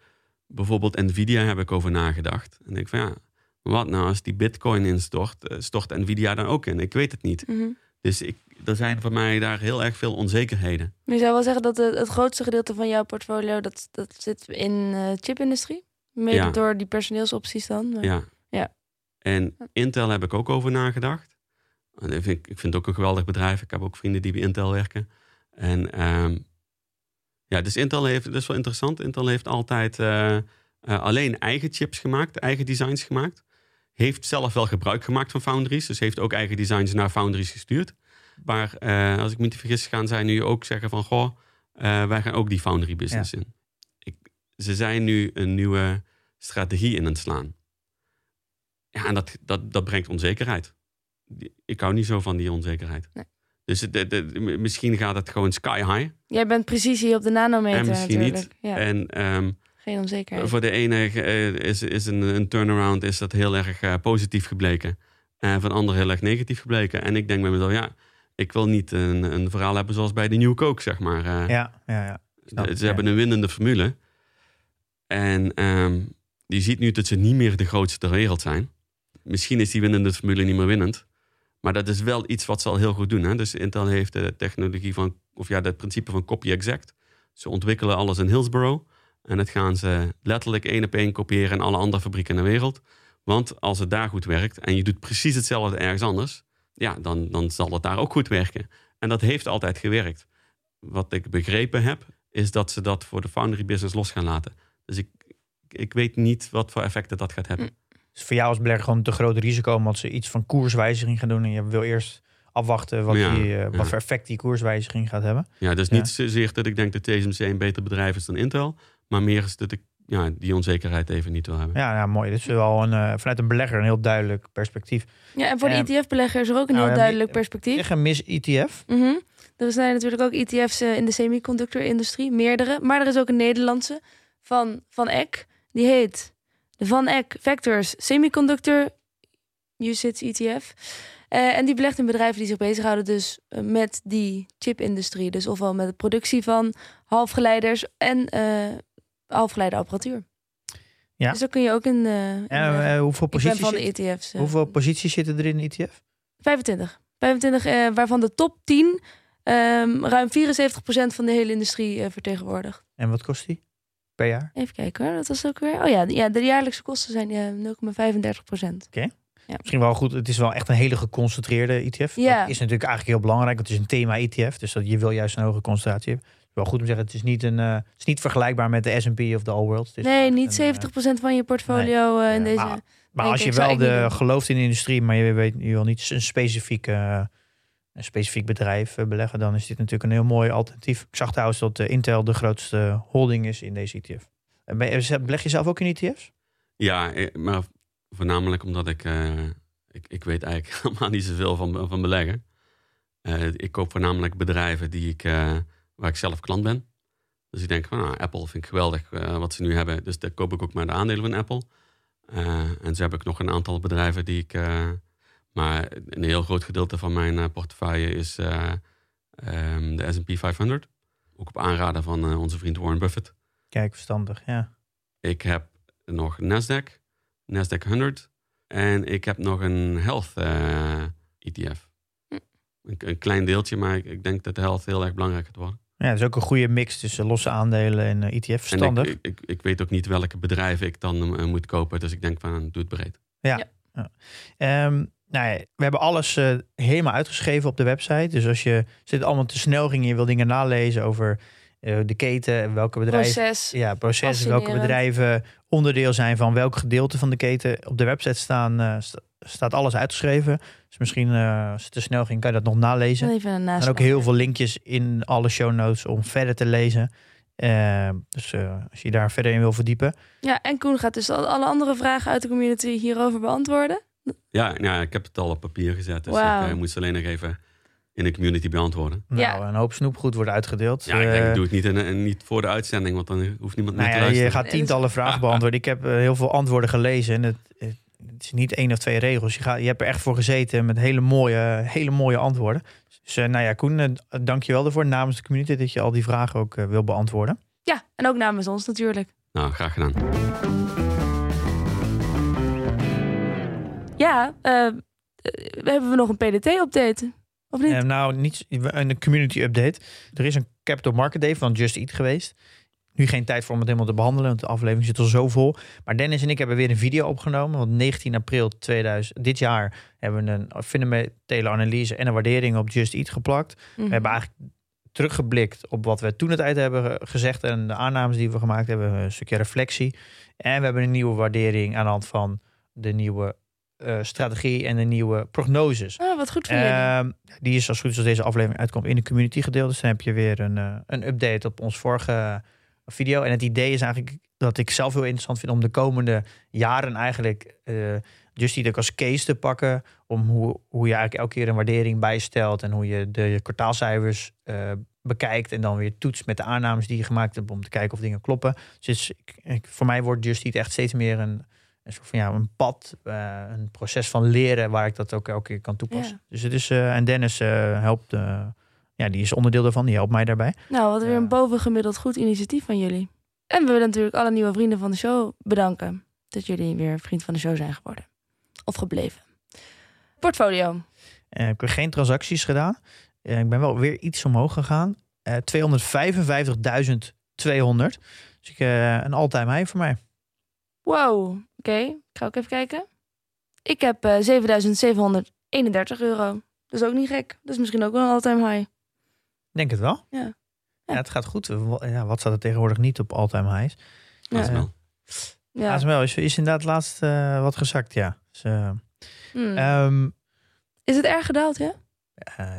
bijvoorbeeld Nvidia heb ik over nagedacht. En ik denk van ja, wat nou als die bitcoin instort, eh, stort Nvidia dan ook in? Ik weet het niet. Mhm. Dus ik, er zijn voor mij daar heel erg veel onzekerheden. Maar je zou wel zeggen dat het, het grootste gedeelte van jouw portfolio, dat, dat zit in eh chipindustrie? Mede Ja. door die personeelsopties dan? Maar- Ja. Ja. En Intel heb ik ook over nagedacht. En ik, vind, ik vind het ook een geweldig bedrijf. Ik heb ook vrienden die bij Intel werken. En ehm, ja, dus Intel heeft, dat is wel interessant. Intel heeft altijd eh, eh, alleen eigen chips gemaakt, eigen designs gemaakt. Heeft zelf wel gebruik gemaakt van foundries. Dus heeft ook eigen designs naar foundries gestuurd. Maar eh, als ik me niet vergis, gaan zij nu ook zeggen van... Goh, wij gaan ook die foundry business in. Ik, ze zijn nu een nieuwe strategie in aan het slaan. Ja, en dat, dat, dat brengt onzekerheid. Die- Ik hou niet zo van die onzekerheid. Nee. Dus het, het- het- misschien gaat het gewoon sky high. Jij bent precisie op de nanometer En misschien natuurlijk. Ja, En ehm, geen onzekerheid. voor de ene eh, is, is een, een turnaround is dat heel erg eh, positief gebleken. En voor de ander heel erg negatief gebleken. En ik denk bij mezelf, ja, ik wil niet een, een verhaal hebben zoals bij de New Coke, zeg maar. Eh, Ja, ja, ja. Snap ze hebben een winnende formule. En ehm, je ziet nu dat ze niet meer de grootste ter wereld zijn. Misschien is die winnende formule niet meer winnend. Maar dat is wel iets wat ze al heel goed doen. Hè? Dus Intel heeft de technologie van, of ja, het principe van copy exact. Ze ontwikkelen alles in Hillsborough. En dat gaan ze letterlijk één op één kopiëren in alle andere fabrieken in de wereld. Want als het daar goed werkt en je doet precies hetzelfde ergens anders, ja, dan, dan zal het daar ook goed werken. En dat heeft altijd gewerkt. Wat ik begrepen heb, is dat ze dat voor de foundry business los gaan laten. Dus ik, ik weet niet wat voor effecten dat gaat hebben. Dus voor jou als belegger gewoon te groot risico omdat ze iets van koerswijziging gaan doen en je wil eerst afwachten wat, Ja, die, eh, wat ja. voor effect die koerswijziging gaat hebben. Ja, dus Ja. niet zozeer dat ik denk dat TSMC een beter bedrijf is dan Intel. Maar meer is dat ik ja, die onzekerheid even niet wil hebben. Ja, nou, mooi. Dit is wel een, eh, vanuit een belegger een heel duidelijk perspectief. Ja, en voor de ETF-belegger is er ook een nou heel duidelijk perspectief. Zeg een mis ETF. Mhm. Er zijn natuurlijk ook ETF's eh, in de semiconductor-industrie, meerdere. Maar er is ook een Nederlandse van Van Eck. Die heet de Van Eck Vectors Semiconductor UCITS ETF. Eh, en die belegt in bedrijven die zich bezighouden dus eh, met die chipindustrie. Dus ofwel met de productie van halfgeleiders en eh halfgeleiderapparatuur. Ja. Dus daar kun je ook in... in En beleggen. eh, hoeveel, posities van de ETF's. hoeveel posities zitten er in een E ETF? 25. 25, eh, waarvan de top 10 ehm, ruim 74% van de hele industrie vertegenwoordigt. En wat kost die per jaar? Even kijken hoor, dat was ook weer. Oh ja, ja de jaarlijkse kosten zijn eh 0,35%. Misschien wel goed. Het is wel echt een hele geconcentreerde ETF. Ja. Dat is natuurlijk eigenlijk heel belangrijk. want Het is een thema ETF. Dus dat je wil juist een hoge concentratie hebben. Het is wel goed om te zeggen. Het is niet, een, eh, het is niet vergelijkbaar met de S&P of de All World. Nee, niet een, eh, 70% van je portfolio eh, in Ja, deze. maar- als je wel de, gelooft in de industrie, maar je, weet, je wil niet een specifiek, eh, een specifiek bedrijf eh, beleggen, dan is dit natuurlijk een heel mooi alternatief. Ik zag trouwens dat eh, Intel de grootste holding is in deze ETF. Ben je- beleg je zelf ook in ETF's? Ja, eh, maar voornamelijk omdat ik, ik, ik weet eigenlijk [LAUGHS] helemaal niet zoveel van, van beleggen. Ik koop voornamelijk bedrijven die ik, waar ik zelf klant ben. Dus ik denk van, nou, Apple vind ik geweldig wat ze nu hebben. Dus daar koop ik ook maar de aandelen van Apple. En zo heb ik nog een aantal bedrijven die ik... maar een heel groot gedeelte van mijn eh, portefeuille is eh, ehm, de S&P 500. Ook op aanraden van eh, onze vriend Warren Buffett. Kijk, verstandig, ja. Ik heb nog Nasdaq, Nasdaq 100. En ik heb nog een health eh, ETF. Hm. Een, een klein deeltje, maar ik, ik denk dat de health heel erg belangrijk gaat worden. Ja, het is ook een goede mix tussen losse aandelen en ETF. En Verstandig. ik, ik, ik weet ook niet welke bedrijven ik dan moet kopen. Dus ik denk van, doe het breed. Ehm, nou ja, we hebben alles eh, helemaal uitgeschreven op de website. Dus als je zit allemaal te snel ging en je wil dingen nalezen over eh, de keten en welke bedrijven. proces. Ja, processen, welke bedrijven onderdeel zijn van welk gedeelte van de keten. Op de website staan, eh, sta- staat alles uitgeschreven. Dus misschien als het te snel ging, kan je dat nog nalezen. Even zijn ook heel veel linkjes in alle show notes om verder te lezen. Dus als je daar verder in wil verdiepen. Ja, en Koen gaat dus al- alle andere vragen uit de community hierover beantwoorden. Ja, nou, ik heb het al op papier gezet. Dus Wauw. ik eh, moest alleen nog even in de community beantwoorden. Ja. Nou, een hoop snoepgoed wordt uitgedeeld. Ja, ik denk, Eh, dat doe ik niet, in, in- niet voor de uitzending, want dan hoeft niemand meer Nou te ja, luisteren. je gaat tientallen vragen [LAUGHS] beantwoorden. Ik heb eh, heel veel antwoorden gelezen. En het, het is niet één of twee regels. Je, gaat, je hebt er echt voor gezeten met hele mooie, hele mooie antwoorden. Dus eh, nou ja, Koen, eh, dank je wel ervoor namens de community dat je al die vragen ook eh, wil beantwoorden. Ja, en ook namens ons natuurlijk. Nou, graag gedaan. Ja, eh, hebben we nog een PDT-update? Of niet? Eh, nou, niet een community update. Er is een Capital Market Day van Just Eat geweest. Nu geen tijd voor om het helemaal te behandelen, want de aflevering zit al zo vol. Maar Dennis en ik hebben weer een video opgenomen. Want 19 april 2000, dit jaar hebben we een fundamentele analyse en een waardering op Just Eat geplakt. Mhm. We hebben eigenlijk teruggeblikt op wat we toen de tijd hebben ge- gezegd en de aannames die we gemaakt hebben, een stukje reflectie. En we hebben een nieuwe waardering aan de hand van de nieuwe eh, strategie en de nieuwe prognoses. Oh, wat goed voor. Ehm, die is als goed is als deze aflevering uitkomt in de community gedeeld. Dus dan heb je weer een, eh, een update op ons vorige video. En het idee is eigenlijk dat ik zelf heel interessant vind om de komende jaren eigenlijk eh Just Eat ook als case te pakken. Om hoe, hoe je eigenlijk elke keer een waardering bijstelt. En hoe je de kwartaalcijfers eh, bekijkt. En dan weer toetst met de aannames die je gemaakt hebt. Om te kijken of dingen kloppen. Dus ik, ik- voor mij wordt Just Eat echt steeds meer een, een soort van ja, een pad. eh, een proces van leren waar ik dat ook elke keer kan toepassen. Ja. Dus het is, eh, en Dennis eh, helpt. ja, die is onderdeel daarvan. Die helpt mij daarbij. Nou, wat weer een bovengemiddeld goed initiatief van jullie. En we willen natuurlijk alle nieuwe vrienden van de show bedanken. dat jullie weer vriend van de show zijn geworden. Of gebleven. Portfolio. Ik heb geen transacties gedaan. Ik ben wel weer iets omhoog gegaan. Eh 255.200. Dus ik, een all-time high voor mij. Wow. Oké, ik ga ook even kijken. Ik heb eh 7731 euro. Dat is ook niet gek. Dat is misschien ook wel een all-time high. Denk het wel. Ja. Ja, het gaat goed. Ja, wat staat er tegenwoordig niet op all-time highs? Ja. ASML. Ja. ASML is, is inderdaad laatst eh, wat gezakt, ja. Dus, eh, Hmm. ehm, is het erg gedaald, ja?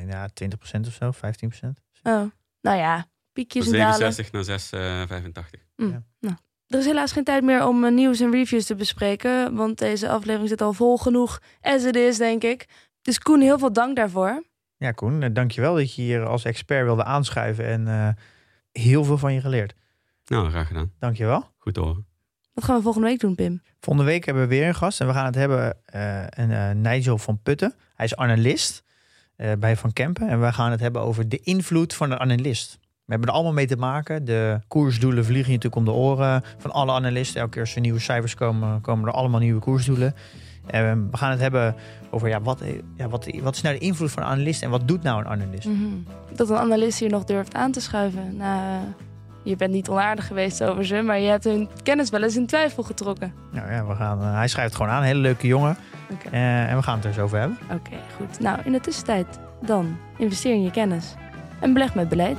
ja, 20% of zo, 15%. Oh. Nou ja, piekjes en dalen. 67 naar 6,85. Mm. Ja. Er is helaas geen tijd meer om eh, nieuws en reviews te bespreken. Want deze aflevering zit al vol genoeg as it is, denk ik. Dus Koen, heel veel dank daarvoor. Ja, Koen, eh, dankjewel dat je hier als expert wilde aanschuiven en eh, heel veel van je geleerd. Nou, graag gedaan. Dankjewel. Goed te horen. Wat gaan we volgende week doen, Pim? Volgende week hebben we weer een gast en we gaan het hebben uh, een uh, Nigel van Putten. Hij is analist uh, bij Van Kempen en we gaan het hebben over de invloed van een analist. We hebben er allemaal mee te maken. De koersdoelen vliegen je natuurlijk om de oren van alle analisten. Elke keer als er nieuwe cijfers komen, komen er allemaal nieuwe koersdoelen. En we gaan het hebben over ja, wat, ja, wat, wat is nou de invloed van een analist en wat doet nou een analist? Mm -hmm. Dat een analist hier nog durft aan te schuiven. Nou, je bent niet onaardig geweest over ze, maar je hebt hun kennis wel eens in twijfel getrokken. Nou ja, we gaan, uh, hij schrijft gewoon aan. Een hele leuke jongen. Okay. Uh, en we gaan het er eens over hebben. Oké, okay, goed. Nou, in de tussentijd dan investeer in je kennis en beleg met beleid.